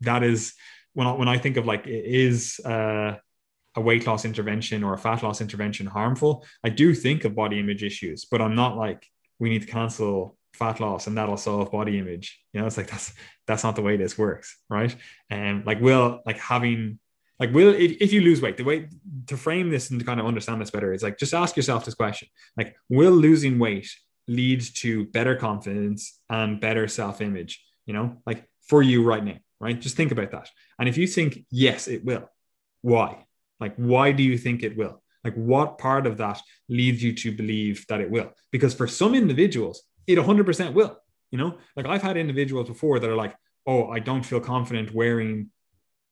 that is when I, when I think of like is uh, a weight loss intervention or a fat loss intervention harmful, I do think of body image issues, but I'm not like we need to cancel fat loss and that'll solve body image. You know, it's like that's that's not the way this works, right? And um, like will like having like will if, if you lose weight, the way to frame this and to kind of understand this better is like just ask yourself this question: like will losing weight lead to better confidence and better self-image? You know, like for you right now right? Just think about that. And if you think, yes, it will, why? Like, why do you think it will? Like, what part of that leads you to believe that it will? Because for some individuals, it 100% will. You know, like I've had individuals before that are like, oh, I don't feel confident wearing,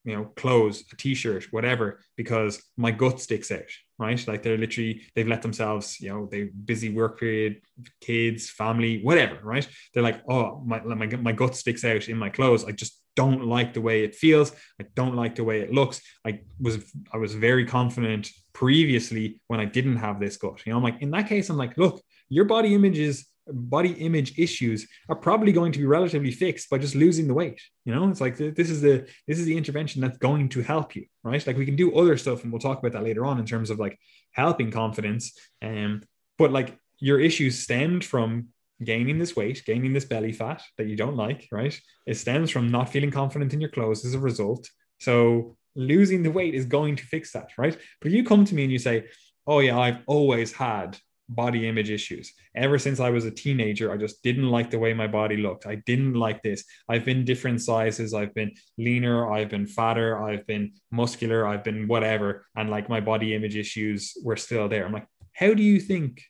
you know, clothes, a t shirt, whatever, because my gut sticks out, right? Like they're literally, they've let themselves, you know, they busy work period, kids, family, whatever, right? They're like, oh, my, my, my gut sticks out in my clothes. I just don't like the way it feels. I don't like the way it looks. I was I was very confident previously when I didn't have this gut. You know, I'm like in that case, I'm like, look, your body images body image issues are probably going to be relatively fixed by just losing the weight you know it's like this is the this is the intervention that's going to help you right like we can do other stuff and we'll talk about that later on in terms of like helping confidence um but like your issues stemmed from gaining this weight, gaining this belly fat that you don't like, right? It stems from not feeling confident in your clothes as a result. So losing the weight is going to fix that, right? But if you come to me and you say, Oh, yeah, I've always had body image issues. Ever since I was a teenager, I just didn't like the way my body looked. I didn't like this. I've been different sizes. I've been leaner. I've been fatter. I've been muscular. I've been whatever. And like my body image issues were still there. I'm like, how do you think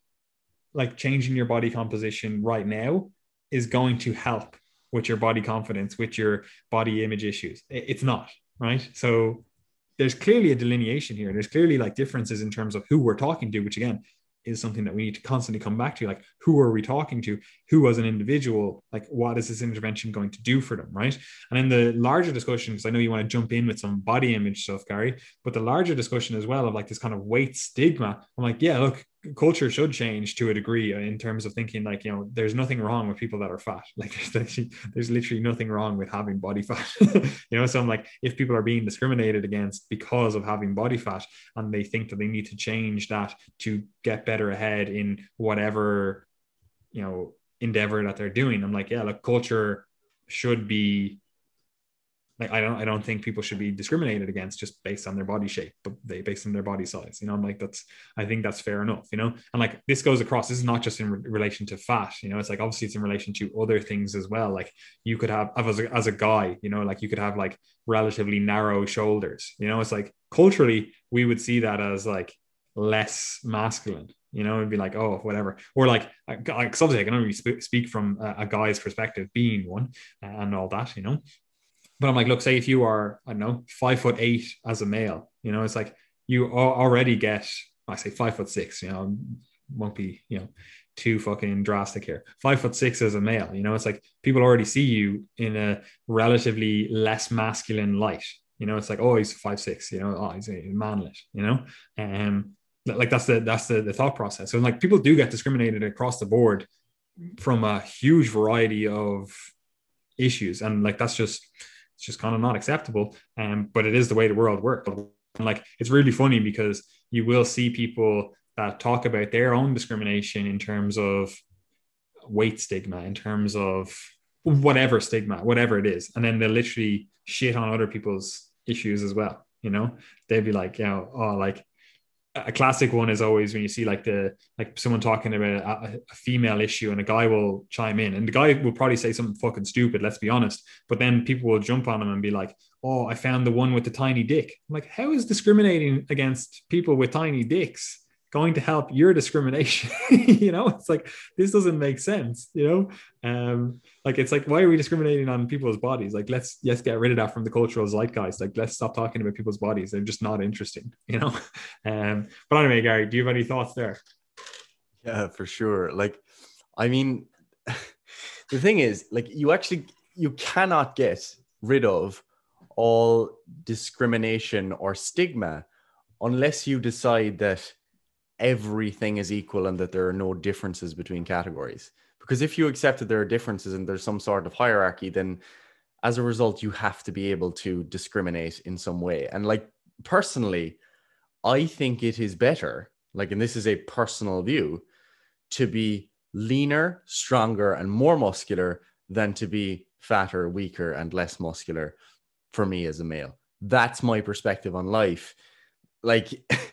like changing your body composition right now is going to help with your body confidence, with your body image issues. It's not, right? So there's clearly a delineation here. There's clearly like differences in terms of who we're talking to, which again is something that we need to constantly come back to. Like, who are we talking to? Who as an individual? Like, what is this intervention going to do for them? Right. And in the larger discussion, because I know you want to jump in with some body image stuff, Gary, but the larger discussion as well of like this kind of weight stigma. I'm like, yeah, look, culture should change to a degree uh, in terms of thinking like you know there's nothing wrong with people that are fat. Like there's, there's literally nothing wrong with having body fat. You know so i'm like if people are being discriminated against because of having body fat and they think that they need to change that to get better ahead in whatever you know endeavor that they're doing i'm like yeah like culture should be like I don't I don't think people should be discriminated against just based on their body shape, but they based on their body size. You know, I'm like that's I think that's fair enough. You know, and like this goes across. This is not just in re- relation to fat. You know, it's like obviously it's in relation to other things as well. Like you could have as a, as a guy, you know, like you could have like relatively narrow shoulders. You know, it's like culturally we would see that as like less masculine you know, it'd be like, oh, whatever. Or like, like obviously, I can only speak from a, a guy's perspective, being one and all that, you know. But I'm like, look, say if you are, I don't know, five foot eight as a male, you know, it's like you already get, I say five foot six, you know, won't be, you know, too fucking drastic here. Five foot six as a male, you know, it's like people already see you in a relatively less masculine light. You know, it's like, oh, he's five six, you know, oh, he's a manlet, you know. Um, like that's the that's the, the thought process. So like people do get discriminated across the board from a huge variety of issues, and like that's just it's just kind of not acceptable. Um, but it is the way the world works. And like it's really funny because you will see people that talk about their own discrimination in terms of weight stigma, in terms of whatever stigma, whatever it is, and then they'll literally shit on other people's issues as well. You know, they'd be like, you know, oh, like a classic one is always when you see like the like someone talking about a, a, female issue and a guy will chime in. And the guy will probably say something fucking stupid let's be honest. But then people will jump on him and be like oh i found the one with the tiny dick. I'm like how is discriminating against people with tiny dicks going to help your discrimination you know? It's like this doesn't make sense you know? Um like it's like why are we discriminating on people's bodies? Like let's let's get rid of that from the cultural zeitgeist. Like let's stop talking about people's bodies. They're just not interesting you know? Um but anyway gary do you have any thoughts there? Yeah for sure. Like i mean the thing is like you actually you cannot get rid of all discrimination or stigma unless you decide that everything is equal and that there are no differences between categories. Because if you accept that there are differences and there's some sort of hierarchy, then as a result, you have to be able to discriminate in some way. And like personally, I think it is better, like, and this is a personal view, to be leaner, stronger, and more muscular than to be fatter, weaker, and less muscular for me as a male. That's my perspective on life. Like,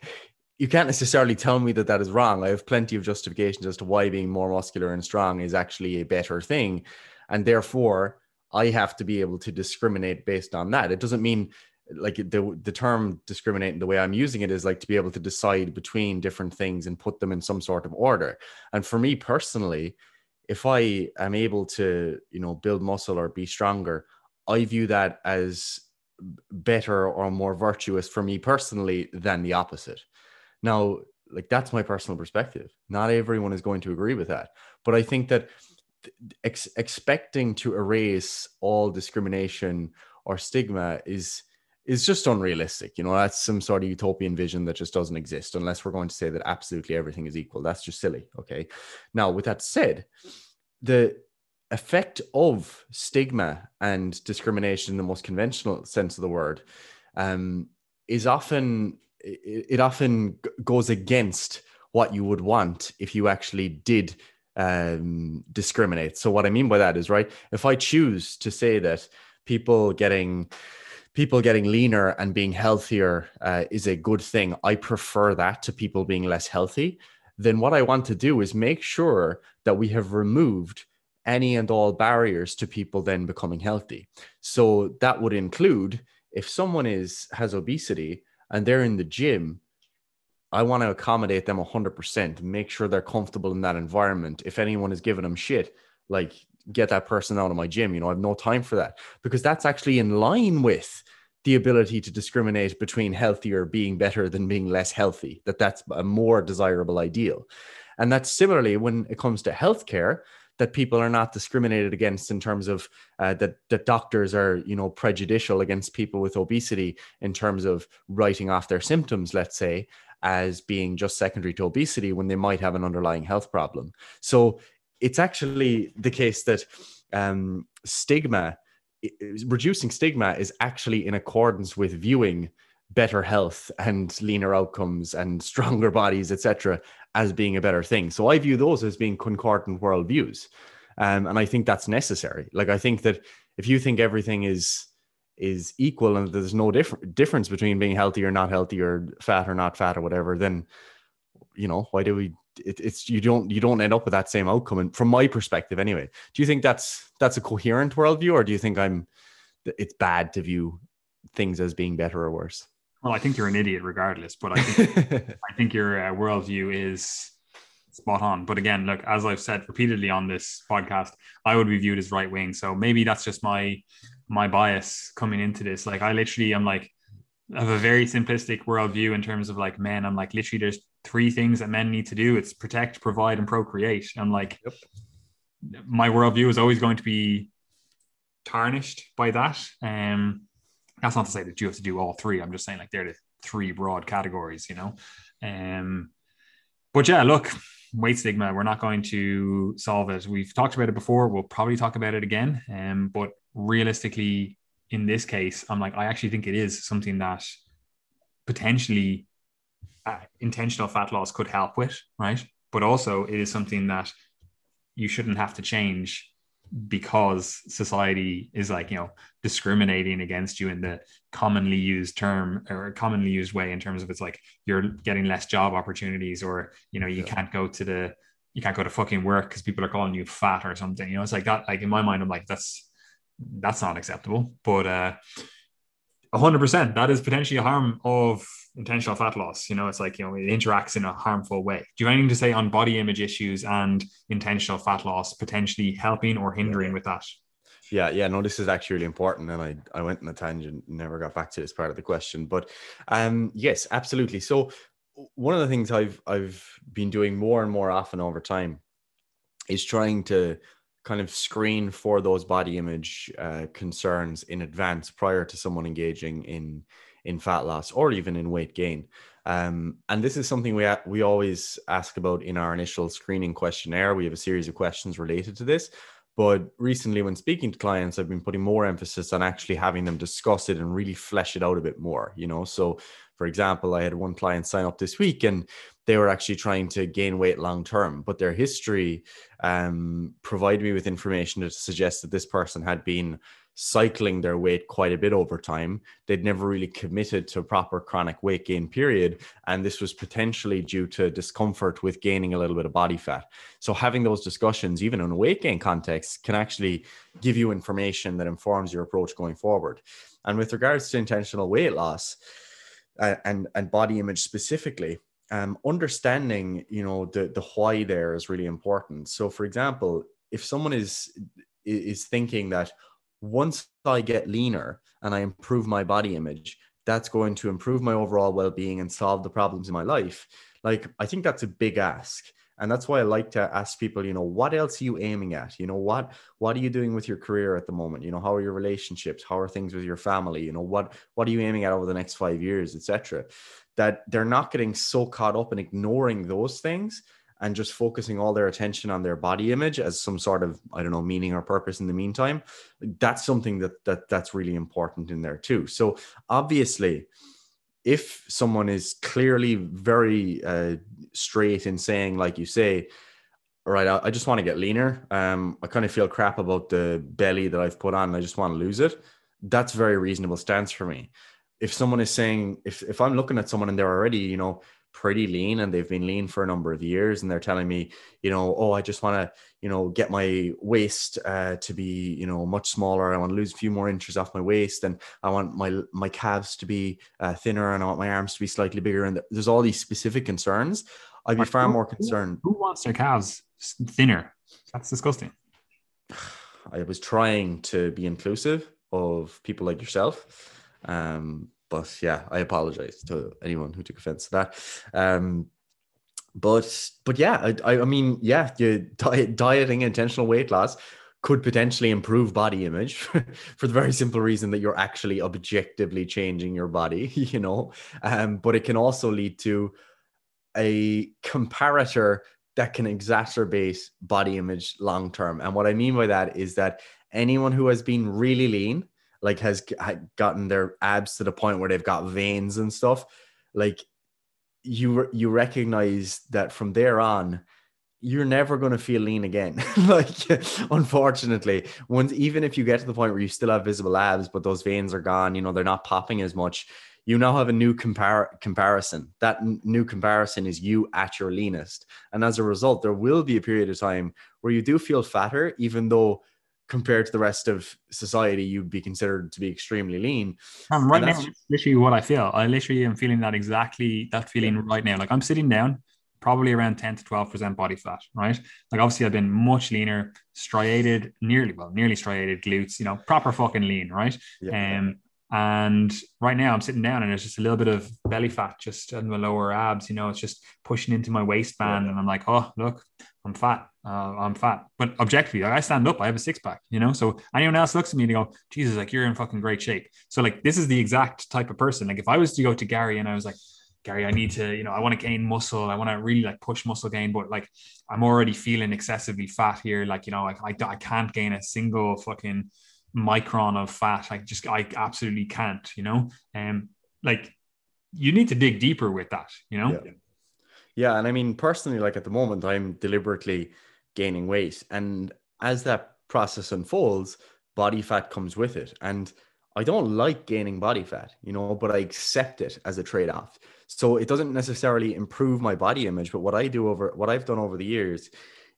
you can't necessarily tell me that that is wrong. I have plenty of justifications as to why being more muscular and strong is actually a better thing. And therefore, I have to be able to discriminate based on that. It doesn't mean like the the term discriminate in the way I'm using it is like to be able to decide between different things and put them in some sort of order. And for me personally, if I am able to, you know, build muscle or be stronger, I view that as better or more virtuous for me personally than the opposite. Now, like that's my personal perspective. Not everyone is going to agree with that, but I think that ex- expecting to erase all discrimination or stigma is is just unrealistic. You know, that's some sort of utopian vision that just doesn't exist unless we're going to say that absolutely everything is equal. That's just silly. Okay. Now, with that said, the effect of stigma and discrimination in the most conventional sense of the word um, is often it, it often goes against what you would want if you actually did um, discriminate. So what I mean by that is right. If I choose to say that people getting people getting leaner and being healthier uh, is a good thing, I prefer that to people being less healthy. Then what I want to do is make sure that we have removed any and all barriers to people then becoming healthy. So that would include if someone is has obesity and they're in the gym, I want to accommodate them 100%, make sure they're comfortable in that environment. If anyone is giving them shit, like get that person out of my gym. You know, I have no time for that because that's actually in line with the ability to discriminate between healthier being better than being less healthy, that that's a more desirable ideal. And that's similarly when it comes to healthcare, that people are not discriminated against in terms of uh, that that doctors are you know prejudicial against people with obesity in terms of writing off their symptoms let's say as being just secondary to obesity when they might have an underlying health problem. So it's actually the case that um, stigma reducing stigma is actually in accordance with viewing better health and leaner outcomes and stronger bodies etc as being a better thing. So I view those as being concordant worldviews. Um, and I think that's necessary. Like I think that if you think everything is is equal and there's no difference between being healthy or not healthy or fat or not fat or whatever, then you know why do we? It, it's you don't you don't end up with that same outcome. And from my perspective, anyway, do you think that's that's a coherent worldview, or do you think I'm it's bad to view things as being better or worse? Well, I think you're an idiot regardless, but I think I think your uh, worldview is spot on. But again, look, as I've said repeatedly on this podcast, I would be viewed as right wing. So maybe that's just my my bias coming into this. Like I literally I'm like I have a very simplistic worldview in terms of like men. I'm like literally there's three things that men need to do. It's protect, provide, and procreate. I'm like yep. my worldview is always going to be tarnished by that. Um that's not to say that you have to do all three. I'm just saying like they're the three broad categories, you know. Um but yeah, look, weight stigma, we're not going to solve it. We've talked about it before. We'll probably talk about it again. Um, but realistically, in this case, I'm like, I actually think it is something that potentially uh, intentional fat loss could help with, right? But also, it is something that you shouldn't have to change because society is like you know discriminating against you in the commonly used term or commonly used way in terms of it's like you're getting less job opportunities or you know you yeah. can't go to the you can't go to fucking work because people are calling you fat or something you know it's like that like in my mind i'm like that's that's not acceptable but uh 100% that is potentially a harm of intentional fat loss. You know, it's like, you know, it interacts in a harmful way. Do you have anything to say on body image issues and intentional fat loss potentially helping or hindering with that? Yeah, yeah, no, this is actually really important. And I, I went in a tangent, never got back to this part of the question. But um, yes, absolutely. So one of the things I've I've been doing more and more often over time is trying to kind of screen for those body image uh, concerns in advance prior to someone engaging in in fat loss or even in weight gain. Um, and this is something we we always ask about in our initial screening questionnaire. We have a series of questions related to this. But recently, when speaking to clients, I've been putting more emphasis on actually having them discuss it and really flesh it out a bit more. You know, so for example, I had one client sign up this week and they were actually trying to gain weight long term, but their history um, provided me with information to suggest that this person had been cycling their weight quite a bit over time. They'd never really committed to a proper chronic weight gain period. And this was potentially due to discomfort with gaining a little bit of body fat. So, having those discussions, even in a weight gain context, can actually give you information that informs your approach going forward. And with regards to intentional weight loss, uh, and and body image specifically um, understanding you know the the why there is really important so for example if someone is is thinking that once I get leaner and I improve my body image, that's going to improve my overall well being and solve the problems in my life. Like, I think that's a big ask. And that's why I like to ask people, you know, what else are you aiming at? You know, what what are you doing with your career at the moment? You know, how are your relationships? How are things with your family? You know, what what are you aiming at over the next five years, etc. That they're not getting so caught up in ignoring those things and just focusing all their attention on their body image as some sort of i don't know meaning or purpose in the meantime that's something that that that's really important in there too. So obviously if someone is clearly very uh, straight in saying like you say all right I, just want to get leaner um i kind of feel crap about the belly that i've put on and i just want to lose it that's very reasonable stance for me. If someone is saying if, if i'm looking at someone and they're already you know pretty lean and they've been lean for a number of years and they're telling me you know oh i just want to you know get my waist uh, to be you know much smaller. I want to lose a few more inches off my waist and i want my my calves to be uh, thinner and i want my arms to be slightly bigger. And there's all these specific concerns. I'd be but far who, more concerned who wants their calves thinner? That's disgusting. I was trying to be inclusive of people like yourself um but yeah, I apologize to anyone who took offense to that. Um, but but yeah, I, I mean, yeah, diet, dieting, intentional weight loss could potentially improve body image for the very simple reason that you're actually objectively changing your body, you know. Um, but it can also lead to a comparator that can exacerbate body image long term. And what I mean by that is that anyone who has been really lean like has gotten their abs to the point where they've got veins and stuff like you you recognize that from there on you're never going to feel lean again. like, unfortunately, once even if you get to the point where you still have visible abs, but those veins are gone, you know, they're not popping as much. You now have a new compar- comparison. That n- new comparison is you at your leanest. And as a result, there will be a period of time where you do feel fatter, even though compared to the rest of society, you'd be considered to be extremely lean. And right and now, literally what I feel. I literally am feeling that exactly that feeling right now. Like I'm sitting down, probably around 10 to 12% body fat, right? Like obviously I've been much leaner, striated, nearly, well, nearly striated glutes, you know, proper fucking lean, right? Yeah. Um, and right now I'm sitting down and there's just a little bit of belly fat just on the lower abs, you know, it's just pushing into my waistband. Yeah. And I'm like, oh, look, I'm fat. Uh, I'm fat. But objectively, like I stand up, I have a six pack, you know? So anyone else looks at me and they go, Jesus, like you're in fucking great shape. So like, this is the exact type of person. Like if I was to go to Gary and I was like, Gary, I need to, you know, I want to gain muscle. I want to really like push muscle gain, but like I'm already feeling excessively fat here. Like, you know, like I, I can't gain a single fucking micron of fat. I just, I absolutely can't, you know? And um, like you need to dig deeper with that, you know? Yeah. yeah. And I mean, personally, like at the moment, I'm deliberately gaining weight. And as that process unfolds, body fat comes with it. And I don't like gaining body fat, you know, but I accept it as a trade off. So it doesn't necessarily improve my body image, but what I do over what I've done over the years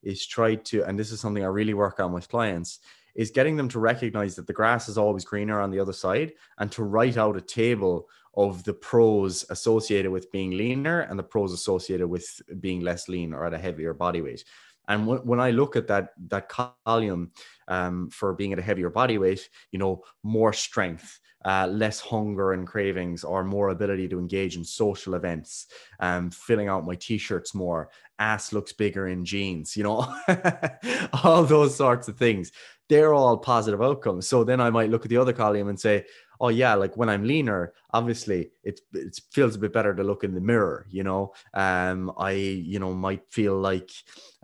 is try to, and this is something I really work on with clients, is getting them to recognize that the grass is always greener on the other side and to write out a table of the pros associated with being leaner and the pros associated with being less lean or at a heavier body weight. And w- when I look at that that column um, for being at a heavier body weight, you know, more strength, uh, less hunger and cravings or more ability to engage in social events, um, filling out my t-shirts more, ass looks bigger in jeans, you know, all those sorts of things. They're all positive outcomes. So then I might look at the other column and say, oh yeah, like when I'm leaner, obviously it it feels a bit better to look in the mirror, you know. Um, I you know might feel like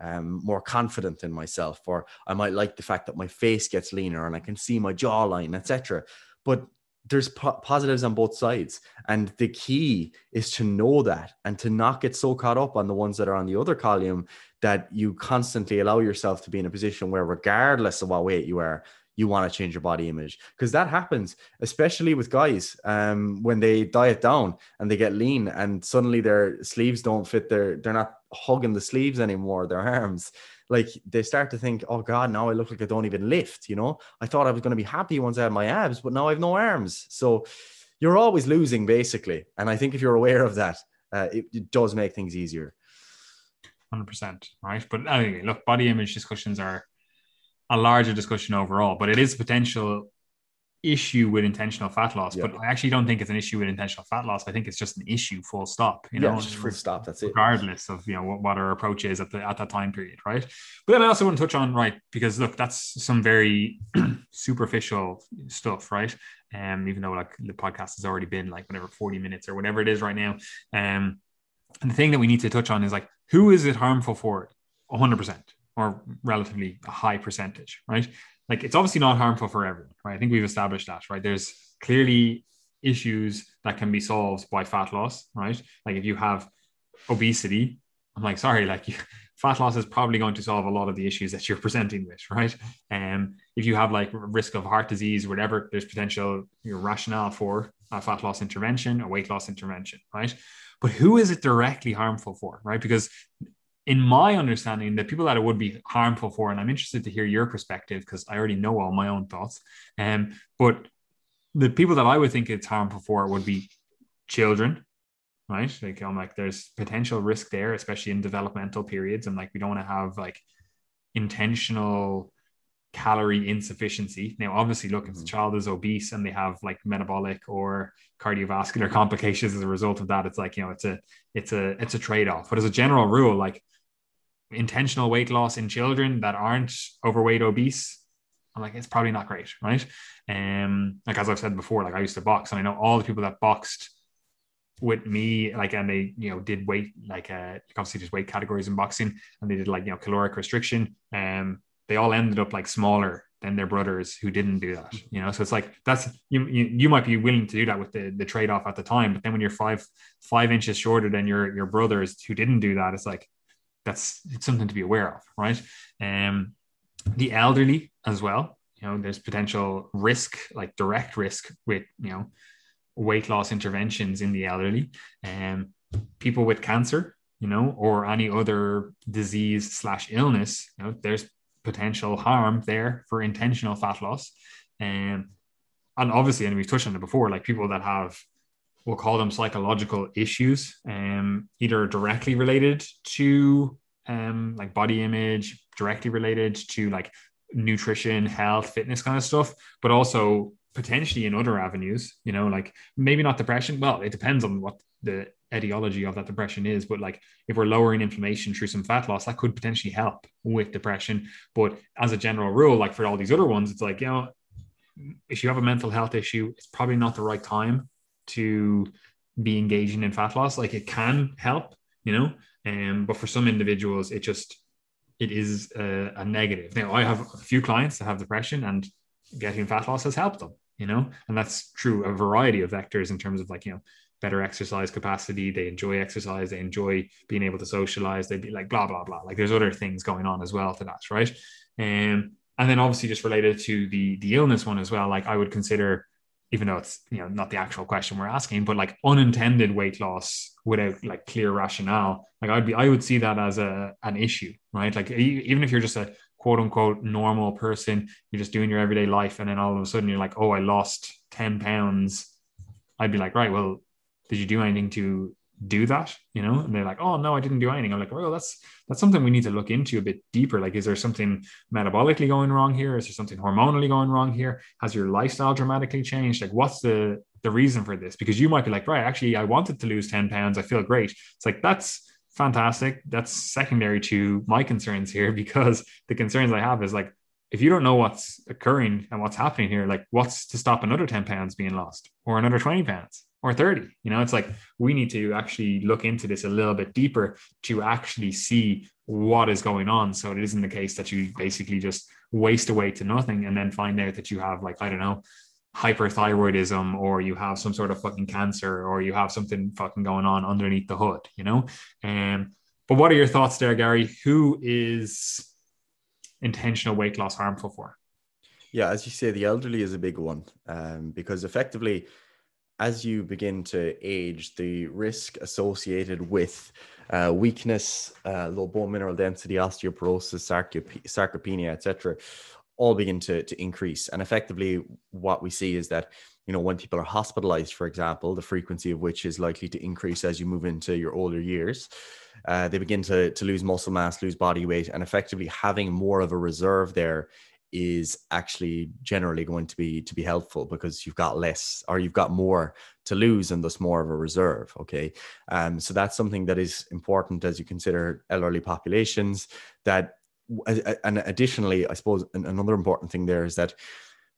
um more confident in myself, or I might like the fact that my face gets leaner and I can see my jawline, etc. But there's po- positives on both sides and the key is to know that and to not get so caught up on the ones that are on the other column that you constantly allow yourself to be in a position where regardless of what weight you are you want to change your body image because that happens especially with guys um, when they diet down and they get lean and suddenly their sleeves don't fit their they're not hugging the sleeves anymore their arms like they start to think, oh God, now I look like I don't even lift. You know, I thought I was going to be happy once I had my abs, but now I have no arms. So you're always losing basically. And I think if you're aware of that, uh, it, it does make things easier. 100%. Right. But anyway, look, body image discussions are a larger discussion overall, but it is a potential issue with intentional fat loss, yeah. but I actually don't think it's an issue with intentional fat loss. I think it's just an issue, full stop. You know, just full stop. That's it. Regardless of you know what, what, our approach is at the at that time period, right? But then I also want to touch on right because look, that's some very superficial stuff, right? Um, even though like the podcast has already been like whatever forty minutes or whatever it is right now. Um, and the thing that we need to touch on is like who is it harmful for? hundred percent or relatively a high percentage, right? like it's obviously not harmful for everyone, right? I think we've established that, right? There's clearly issues that can be solved by fat loss, right? Like if you have obesity, I'm like, sorry, like fat loss is probably going to solve a lot of the issues that you're presenting with, right? And um, if you have like risk of heart disease, whatever, there's potential your rationale for a fat loss intervention, a weight loss intervention, right? But who is it directly harmful for, right? Because in my understanding, the people that it would be harmful for, and I'm interested to hear your perspective because I already know all my own thoughts. Um, but the people that I would think it's harmful for would be children, right? Like I'm like, there's potential risk there, especially in developmental periods, and like we don't want to have like intentional calorie insufficiency. Now, obviously, look, if the mm-hmm. child is obese and they have like metabolic or cardiovascular complications as a result of that, it's like you know, it's a it's a it's a trade off. But as a general rule, like intentional weight loss in children that aren't overweight, obese, I'm like, it's probably not great, right? Um, like as I've said before, like I used to box, and I know all the people that boxed with me, like, and they, you know, did weight, like, uh, obviously there's weight categories in boxing, and they did like, you know, caloric restriction. Um, they all ended up like smaller than their brothers who didn't do that. You know, so it's like that's you. You, you might be willing to do that with the the trade off at the time, but then when you're five five inches shorter than your your brothers who didn't do that, it's like that's something to be aware of, right? Um, the elderly as well. You know, there's potential risk, like direct risk with you know weight loss interventions in the elderly, um, people with cancer, you know, or any other disease slash illness. You know, there's potential harm there for intentional fat loss, um, and obviously, and we've touched on it before, like people that have we'll call them psychological issues, um, either directly related to um, like body image, directly related to like nutrition, health, fitness kind of stuff, but also potentially in other avenues, you know, like maybe not depression. Well, it depends on what the etiology of that depression is, but like if we're lowering inflammation through some fat loss, that could potentially help with depression. But as a general rule, like for all these other ones, it's like, you know, if you have a mental health issue, it's probably not the right time to be engaging in fat loss. Like it can help, you know, um, but for some individuals, it just it is a, a negative. Now, I have a few clients that have depression, and getting fat loss has helped them, you know, and that's true a variety of vectors in terms of like you know better exercise capacity. They enjoy exercise. They enjoy being able to socialize. They'd be like blah blah blah. Like there's other things going on as well to that, right? Um, and then obviously just related to the the illness one as well. Like I would consider even though it's you know not the actual question we're asking, but like unintended weight loss without like clear rationale, like I'd be I would see that as a an issue, right? Like even if you're just a quote unquote normal person, you're just doing your everyday life, and then all of a sudden you're like, oh, I lost ten pounds. I'd be like, right, well, did you do anything to do that you know? And they're like oh no i didn't do anything. I'm like well that's that's something we need to look into a bit deeper. Like is there something metabolically going wrong here? Is there something hormonally going wrong here? Has your lifestyle dramatically changed? Like what's the the reason for this? Because you might be like right actually i wanted to lose 10 pounds. I feel great. It's like that's fantastic. That's secondary to my concerns here because the concerns i have is like if you don't know what's occurring and what's happening here like what's to stop another 10 pounds being lost or another 20 pounds or 30 you know it's like we need to actually look into this a little bit deeper to actually see what is going on. So it isn't the case that you basically just waste away to nothing and then find out that you have like i don't know hyperthyroidism or you have some sort of fucking cancer or you have something fucking going on underneath the hood you know? Um but what are your thoughts there gary? Who is intentional weight loss harmful for? Yeah as you say the elderly is a big one um, because effectively as you begin to age, the risk associated with uh, weakness, uh, low bone mineral density, osteoporosis, sarcopenia, etc., all begin to, to increase. And effectively, what we see is that you know when people are hospitalized, for example, the frequency of which is likely to increase as you move into your older years. Uh, they begin to, to lose muscle mass, lose body weight, and effectively having more of a reserve there is actually generally going to be to be helpful because you've got less or you've got more to lose and thus more of a reserve okay um, so that's something that is important as you consider elderly populations that and additionally i suppose another important thing there is that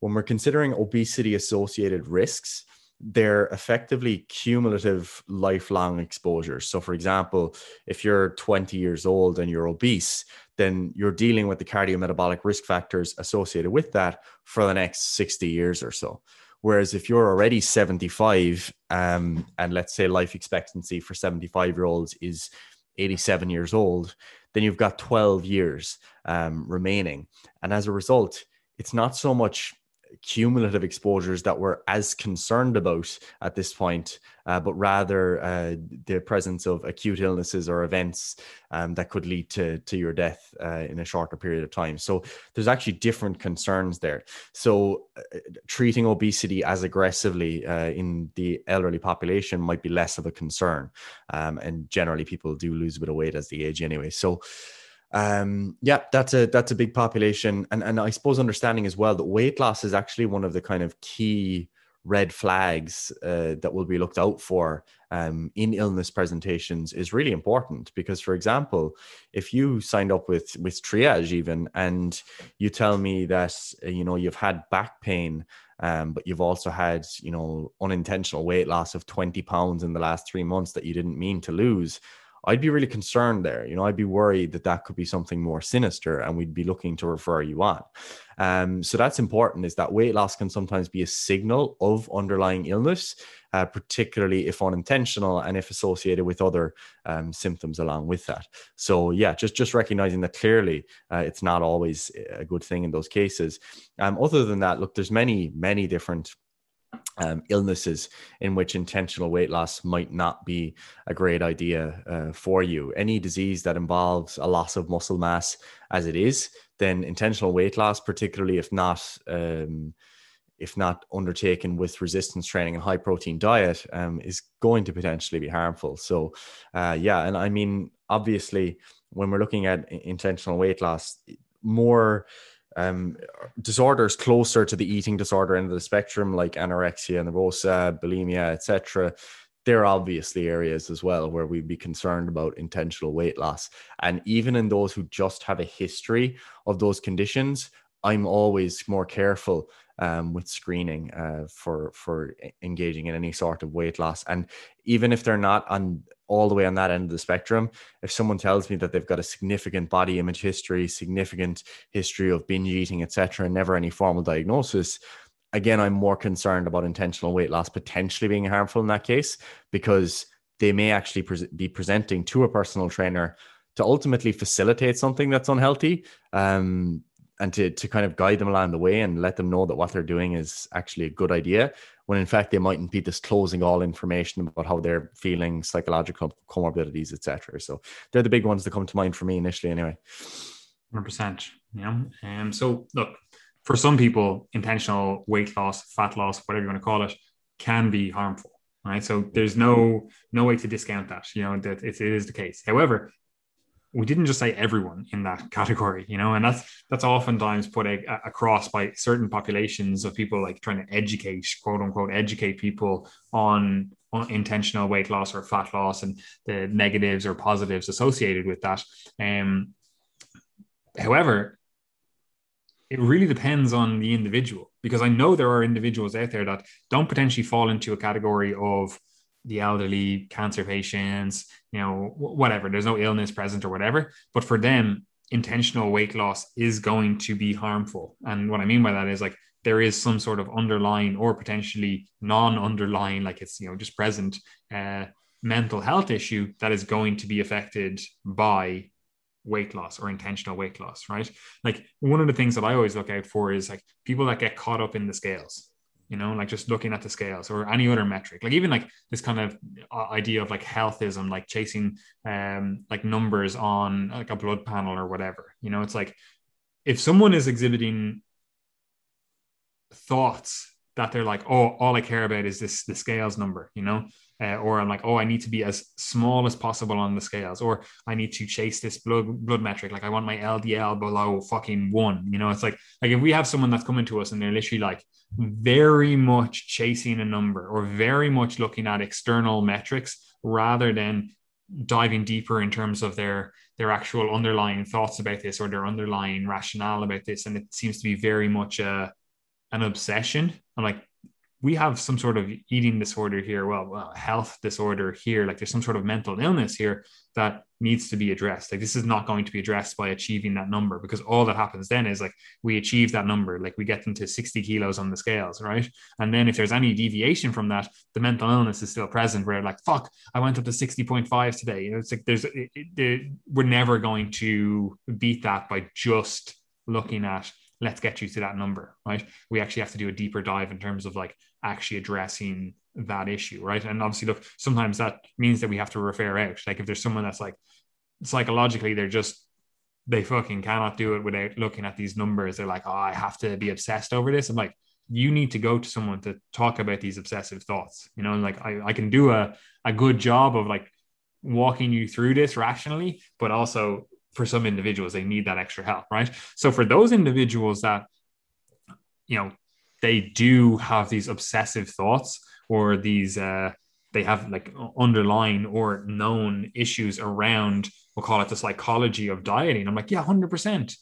when we're considering obesity associated risks they're effectively cumulative lifelong exposures. So, for example, if you're 20 years old and you're obese, then you're dealing with the cardiometabolic risk factors associated with that for the next 60 years or so. Whereas if you're already 75, um, and let's say life expectancy for 75 year olds is 87 years old, then you've got 12 years um, remaining. And as a result, it's not so much cumulative exposures that we're as concerned about at this point, uh, but rather uh, the presence of acute illnesses or events um, that could lead to, to your death uh, in a shorter period of time. So there's actually different concerns there. So uh, treating obesity as aggressively uh, in the elderly population might be less of a concern. Um, and generally, people do lose a bit of weight as they age anyway. So um yeah that's a that's a big population. And and i suppose understanding as well that weight loss is actually one of the kind of key red flags uh, that will be looked out for um, in illness presentations is really important. Because for example if you signed up with with triage even and you tell me that uh, you know you've had back pain um, but you've also had you know unintentional weight loss of 20 pounds in the last three months that you didn't mean to lose I'd be really concerned there. You know, I'd be worried that that could be something more sinister and we'd be looking to refer you on. Um, so that's important is that weight loss can sometimes be a signal of underlying illness, uh, particularly if unintentional and if associated with other um, symptoms along with that. So yeah, just just recognizing that clearly uh, it's not always a good thing in those cases. Um, other than that, look, there's many many different um, illnesses in which intentional weight loss might not be a great idea uh, for you. Any disease that involves a loss of muscle mass, as it is, then intentional weight loss, particularly if not um, if not undertaken with resistance training and high protein diet, um, is going to potentially be harmful. So, uh, yeah, and I mean, obviously, when we're looking at intentional weight loss, more um, disorders closer to the eating disorder end of the spectrum, like anorexia nervosa, bulimia, etc. They're obviously areas as well where we'd be concerned about intentional weight loss. And even in those who just have a history of those conditions, I'm always more careful um, with screening uh, for for engaging in any sort of weight loss. And even if they're not on all the way on that end of the spectrum, if someone tells me that they've got a significant body image history, significant history of binge eating, etc., and never any formal diagnosis, again, I'm more concerned about intentional weight loss potentially being harmful in that case because they may actually pre- be presenting to a personal trainer to ultimately facilitate something that's unhealthy. Um, and to, to kind of guide them along the way and let them know that what they're doing is actually a good idea when in fact they mightn't be disclosing all information about how they're feeling psychological comorbidities etc so they're the big ones that come to mind for me initially anyway. 100% yeah. Um, so look for some people intentional weight loss fat loss whatever you want to call it can be harmful right? So there's no no way to discount that you know that it, it is the case. However we didn't just say everyone in that category, you know, and that's that's oftentimes put a, a, across by certain populations of people like trying to educate, quote unquote, educate people on, on intentional weight loss or fat loss and the negatives or positives associated with that. Um, however, it really depends on the individual because I know there are individuals out there that don't potentially fall into a category of the elderly, cancer patients, you know, whatever. There's no illness present or whatever. But for them, intentional weight loss is going to be harmful. And what I mean by that is like there is some sort of underlying or potentially non-underlying, like it's you know just present uh, mental health issue that is going to be affected by weight loss or intentional weight loss, right? Like one of the things that I always look out for is like people that get caught up in the scales you know, like just looking at the scales or any other metric, like even like this kind of uh, idea of like healthism, like chasing um like numbers on like a blood panel or whatever. You know, it's like if someone is exhibiting thoughts that they're like, oh, all I care about is this the scales number, you know, uh, or I'm like, oh, I need to be as small as possible on the scales, or I need to chase this blood blood metric. Like I want my LDL below fucking one. You know, it's like like if we have someone that's coming to us and they're literally like very much chasing a number or very much looking at external metrics rather than diving deeper in terms of their their actual underlying thoughts about this or their underlying rationale about this, and it seems to be very much a uh, an obsession. I'm like, we have some sort of eating disorder here, well, well, health disorder here, like there's some sort of mental illness here that needs to be addressed. Like this is not going to be addressed by achieving that number because all that happens then is like we achieve that number, like we get them to 60 kilos on the scales, right? And then if there's any deviation from that, the mental illness is still present where like, fuck, I went up to 60.5 today. You know, it's like there's, it, it, we're never going to beat that by just looking at let's get you to that number, right? We actually have to do a deeper dive in terms of like actually addressing that issue, right? And obviously, look, sometimes that means that we have to refer out. Like if there's someone that's like psychologically, they're just they fucking cannot do it without looking at these numbers. They're like, oh, I have to be obsessed over this. I'm like, you need to go to someone to talk about these obsessive thoughts. You know, and like I, I can do a, a good job of like walking you through this rationally, but also for some individuals they need that extra help right? So for those individuals that you know they do have these obsessive thoughts or these uh they have like underlying or known issues around we'll call it the psychology of dieting i'm like yeah 100%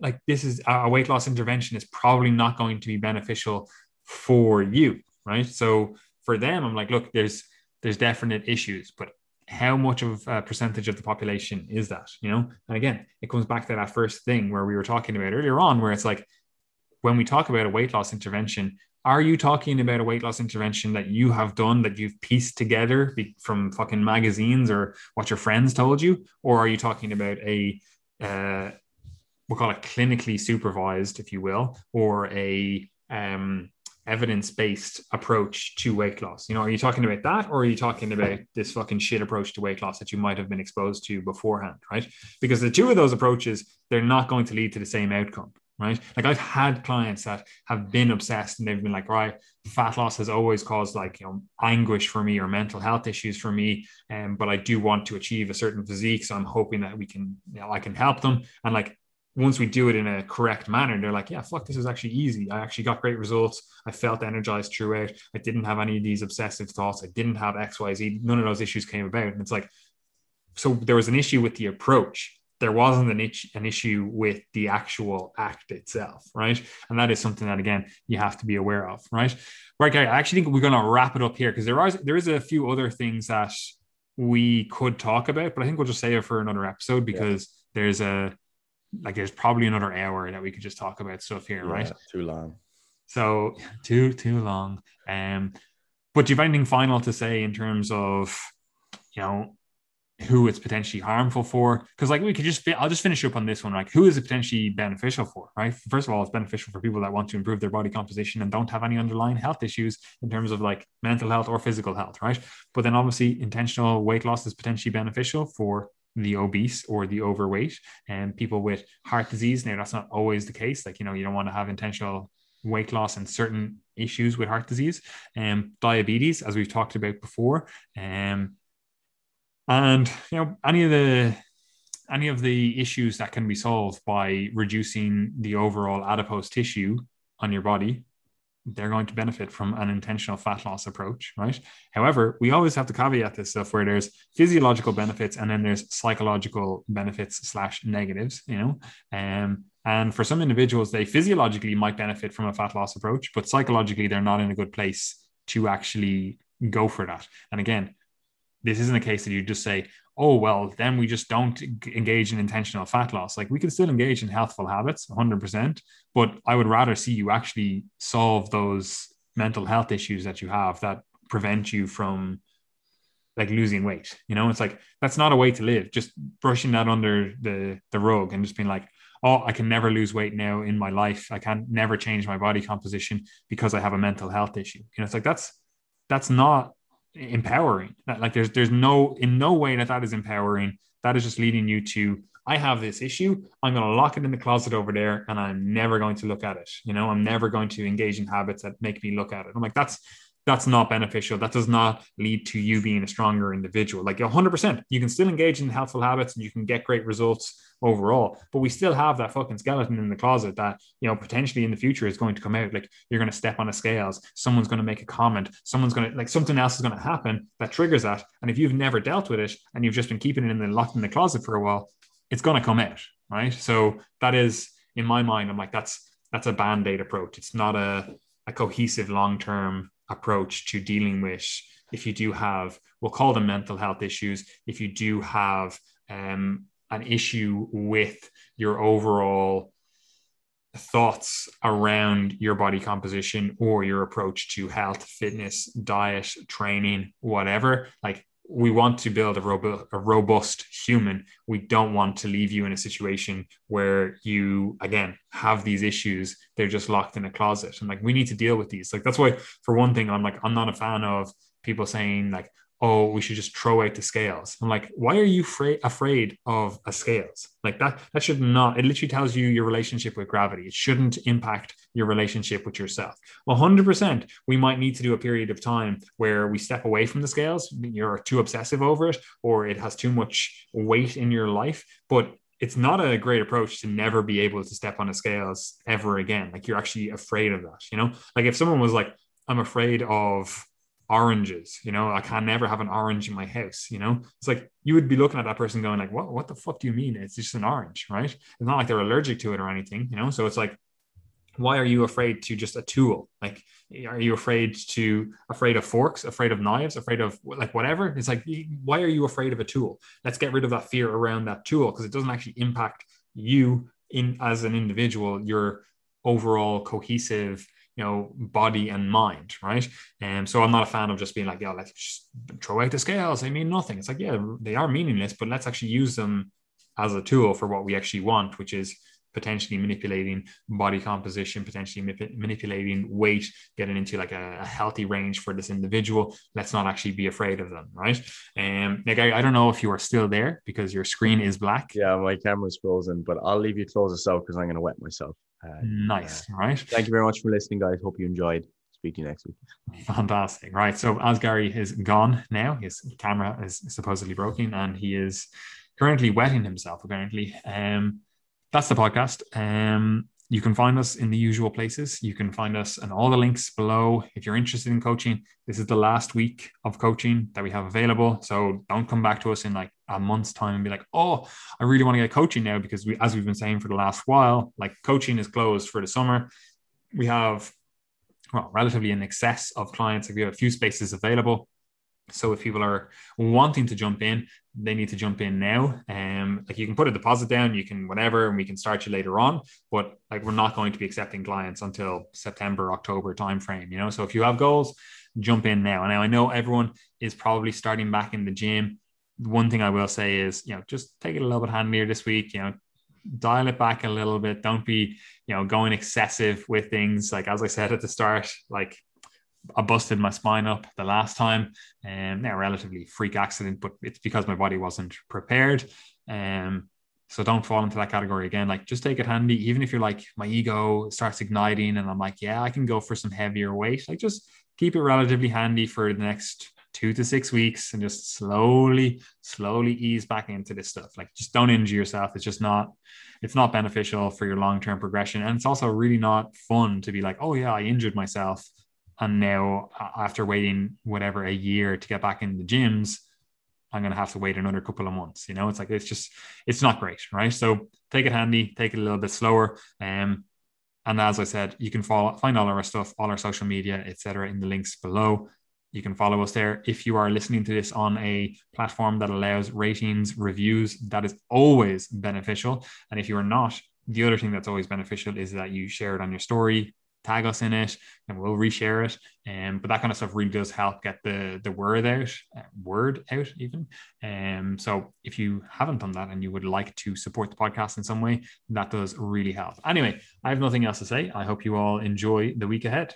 like this is a weight loss intervention is probably not going to be beneficial for you right? So for them i'm like look there's there's definite issues but how much of a percentage of the population is that you know? And again it comes back to that first thing where we were talking about earlier on where it's like when we talk about a weight loss intervention are you talking about a weight loss intervention that you have done that you've pieced together from fucking magazines or what your friends told you? Or are you talking about a uh, we'll call it clinically supervised if you will or a um, evidence-based approach to weight loss? You know, are you talking about that, or are you talking about this fucking shit approach to weight loss that you might have been exposed to beforehand, right? Because the two of those approaches, they're not going to lead to the same outcome, right? Like I've had clients that have been obsessed and they've been like, right, fat loss has always caused like you know anguish for me or mental health issues for me, um, but I do want to achieve a certain physique, so I'm hoping that we can, you know, I can help them, and like once we do it in a correct manner, they're like, yeah, fuck, this is actually easy. I actually got great results. I felt energized throughout. I didn't have any of these obsessive thoughts. I didn't have XYZ. None of those issues came about. And it's like, so there was an issue with the approach. There wasn't an, itch, an issue with the actual act itself, right? And that is something that again you have to be aware of, right? Right, guy. I actually think we're going to wrap it up here because there are there is a few other things that we could talk about, but I think we'll just save it for another episode because yeah. there's a like there's probably another hour that we could just talk about stuff here, yeah, right? Too long. So too too long. Um, but do you have anything final to say in terms of you know who it's potentially harmful for? Because like we could just I'll just finish up on this one. Like who is it potentially beneficial for? Right. First of all, it's beneficial for people that want to improve their body composition and don't have any underlying health issues in terms of like mental health or physical health. Right. But then obviously intentional weight loss is potentially beneficial for the obese or the overweight and people with heart disease. Now, that's not always the case. Like, you know, you don't want to have intentional weight loss and certain issues with heart disease and um, diabetes, as we've talked about before. Um, and, you know, any of the any of the issues that can be solved by reducing the overall adipose tissue on your body they're going to benefit from an intentional fat loss approach, right? However, we always have to caveat this stuff where there's physiological benefits and then there's psychological benefits slash negatives, you know. Um, and for some individuals, they physiologically might benefit from a fat loss approach, but psychologically, they're not in a good place to actually go for that. And again, this isn't a case that you just say, oh, well, then we just don't engage in intentional fat loss. Like we can still engage in healthful habits 100%, but I would rather see you actually solve those mental health issues that you have that prevent you from like losing weight. You know, it's like that's not a way to live. Just brushing that under the the rug and just being like, oh, I can never lose weight now in my life. I can never change my body composition because I have a mental health issue. You know, it's like that's that's not empowering. Like there's there's no in no way that that is empowering. That is just leading you to I have this issue. I'm going to lock it in the closet over there, and I'm never going to look at it. You know, I'm never going to engage in habits that make me look at it. I'm like that's that's not beneficial. That does not lead to you being a stronger individual. Like 100%, you can still engage in helpful habits and you can get great results overall, but we still have that fucking skeleton in the closet that, you know, potentially in the future is going to come out. Like you're going to step on a scales, someone's going to make a comment, someone's going to, like something else is going to happen that triggers that. And if you've never dealt with it and you've just been keeping it in the locked in the closet for a while, it's going to come out. Right. So that is, in my mind, I'm like, that's, that's a band aid approach. It's not a, a cohesive long term approach to dealing with if you do have we'll call them mental health issues if you do have um, an issue with your overall thoughts around your body composition or your approach to health fitness diet training whatever like we want to build a, robu- a robust human. We don't want to leave you in a situation where you, again, have these issues. They're just locked in a closet. And like, we need to deal with these. Like, that's why, for one thing, I'm like, I'm not a fan of people saying, like, oh, we should just throw out the scales. I'm like, why are you fra- afraid of a scales? Like that, that should not, it literally tells you your relationship with gravity. It shouldn't impact your relationship with yourself. 100%, we might need to do a period of time where we step away from the scales. You're too obsessive over it, or it has too much weight in your life. But it's not a great approach to never be able to step on the scales ever again. Like you're actually afraid of that, you know? Like if someone was like, I'm afraid of oranges you know i can never have an orange in my house you know it's like you would be looking at that person going like what what the fuck do you mean it's just an orange right it's not like they're allergic to it or anything you know so it's like why are you afraid to just a tool? Like, are you afraid to afraid of forks, afraid of knives, afraid of like whatever? It's like, why are you afraid of a tool? Let's get rid of that fear around that tool because it doesn't actually impact you in as an individual, your overall cohesive, you know, body and mind, right? And so I'm not a fan of just being like, yeah, let's just throw out the scales. They mean nothing. It's like, yeah, they are meaningless, but let's actually use them as a tool for what we actually want, which is potentially manipulating body composition, potentially manip- manipulating weight, getting into like a, a, healthy range for this individual. Let's not actually be afraid of them, right? And um, Nick, I, I, don't know if you are still there because your screen is black. Yeah, my camera's frozen, but I'll leave you close this out because I'm going to wet myself. Uh, nice, uh, right? Thank you very much for listening, guys. Hope you enjoyed. Speak to you next week. Fantastic. Right. So as Gary is gone now, his camera is supposedly broken and he is currently wetting himself, apparently. Um, that's the podcast. Um, you can find us in the usual places. You can find us and all the links below. If you're interested in coaching, this is the last week of coaching that we have available. So don't come back to us in like a month's time and be like, oh, I really want to get coaching now because we, as we've been saying for the last while, like coaching is closed for the summer. We have well, relatively in excess of clients. Like we have a few spaces available. So if people are wanting to jump in, they need to jump in now. Um, like you can put a deposit down, you can whatever, and we can start you later on. But like we're not going to be accepting clients until September, October timeframe. You know, so if you have goals, jump in now. And now I know everyone is probably starting back in the gym. One thing I will say is, you know, just take it a little bit handier this week. You know, dial it back a little bit. Don't be, you know, going excessive with things. Like as I said at the start, like I busted my spine up the last time, and um, a relatively freak accident, but it's because my body wasn't prepared. Um, so don't fall into that category again. Like just take it handy, even if you're like my ego starts igniting, and I'm like, yeah, I can go for some heavier weight. Like just keep it relatively handy for the next two to six weeks, and just slowly, slowly ease back into this stuff. Like just don't injure yourself. It's just not, it's not beneficial for your long term progression, and it's also really not fun to be like, oh yeah, I injured myself and now, after waiting whatever a year to get back in the gyms, I'm going to have to wait another couple of months. You know, it's like, it's just, it's not great. Right. So take it handy, take it a little bit slower. Um, and as I said, you can follow, find all our stuff, all our social media, etc., in the links below. You can follow us there. If you are listening to this on a platform that allows ratings, reviews, that is always beneficial. And if you are not, the other thing that's always beneficial is that you share it on your story, tag us in it and we'll reshare it. Um, but that kind of stuff really does help get the the word out, uh, word out even. Um, so if you haven't done that and you would like to support the podcast in some way, that does really help. Anyway, I have nothing else to say. I hope you all enjoy the week ahead.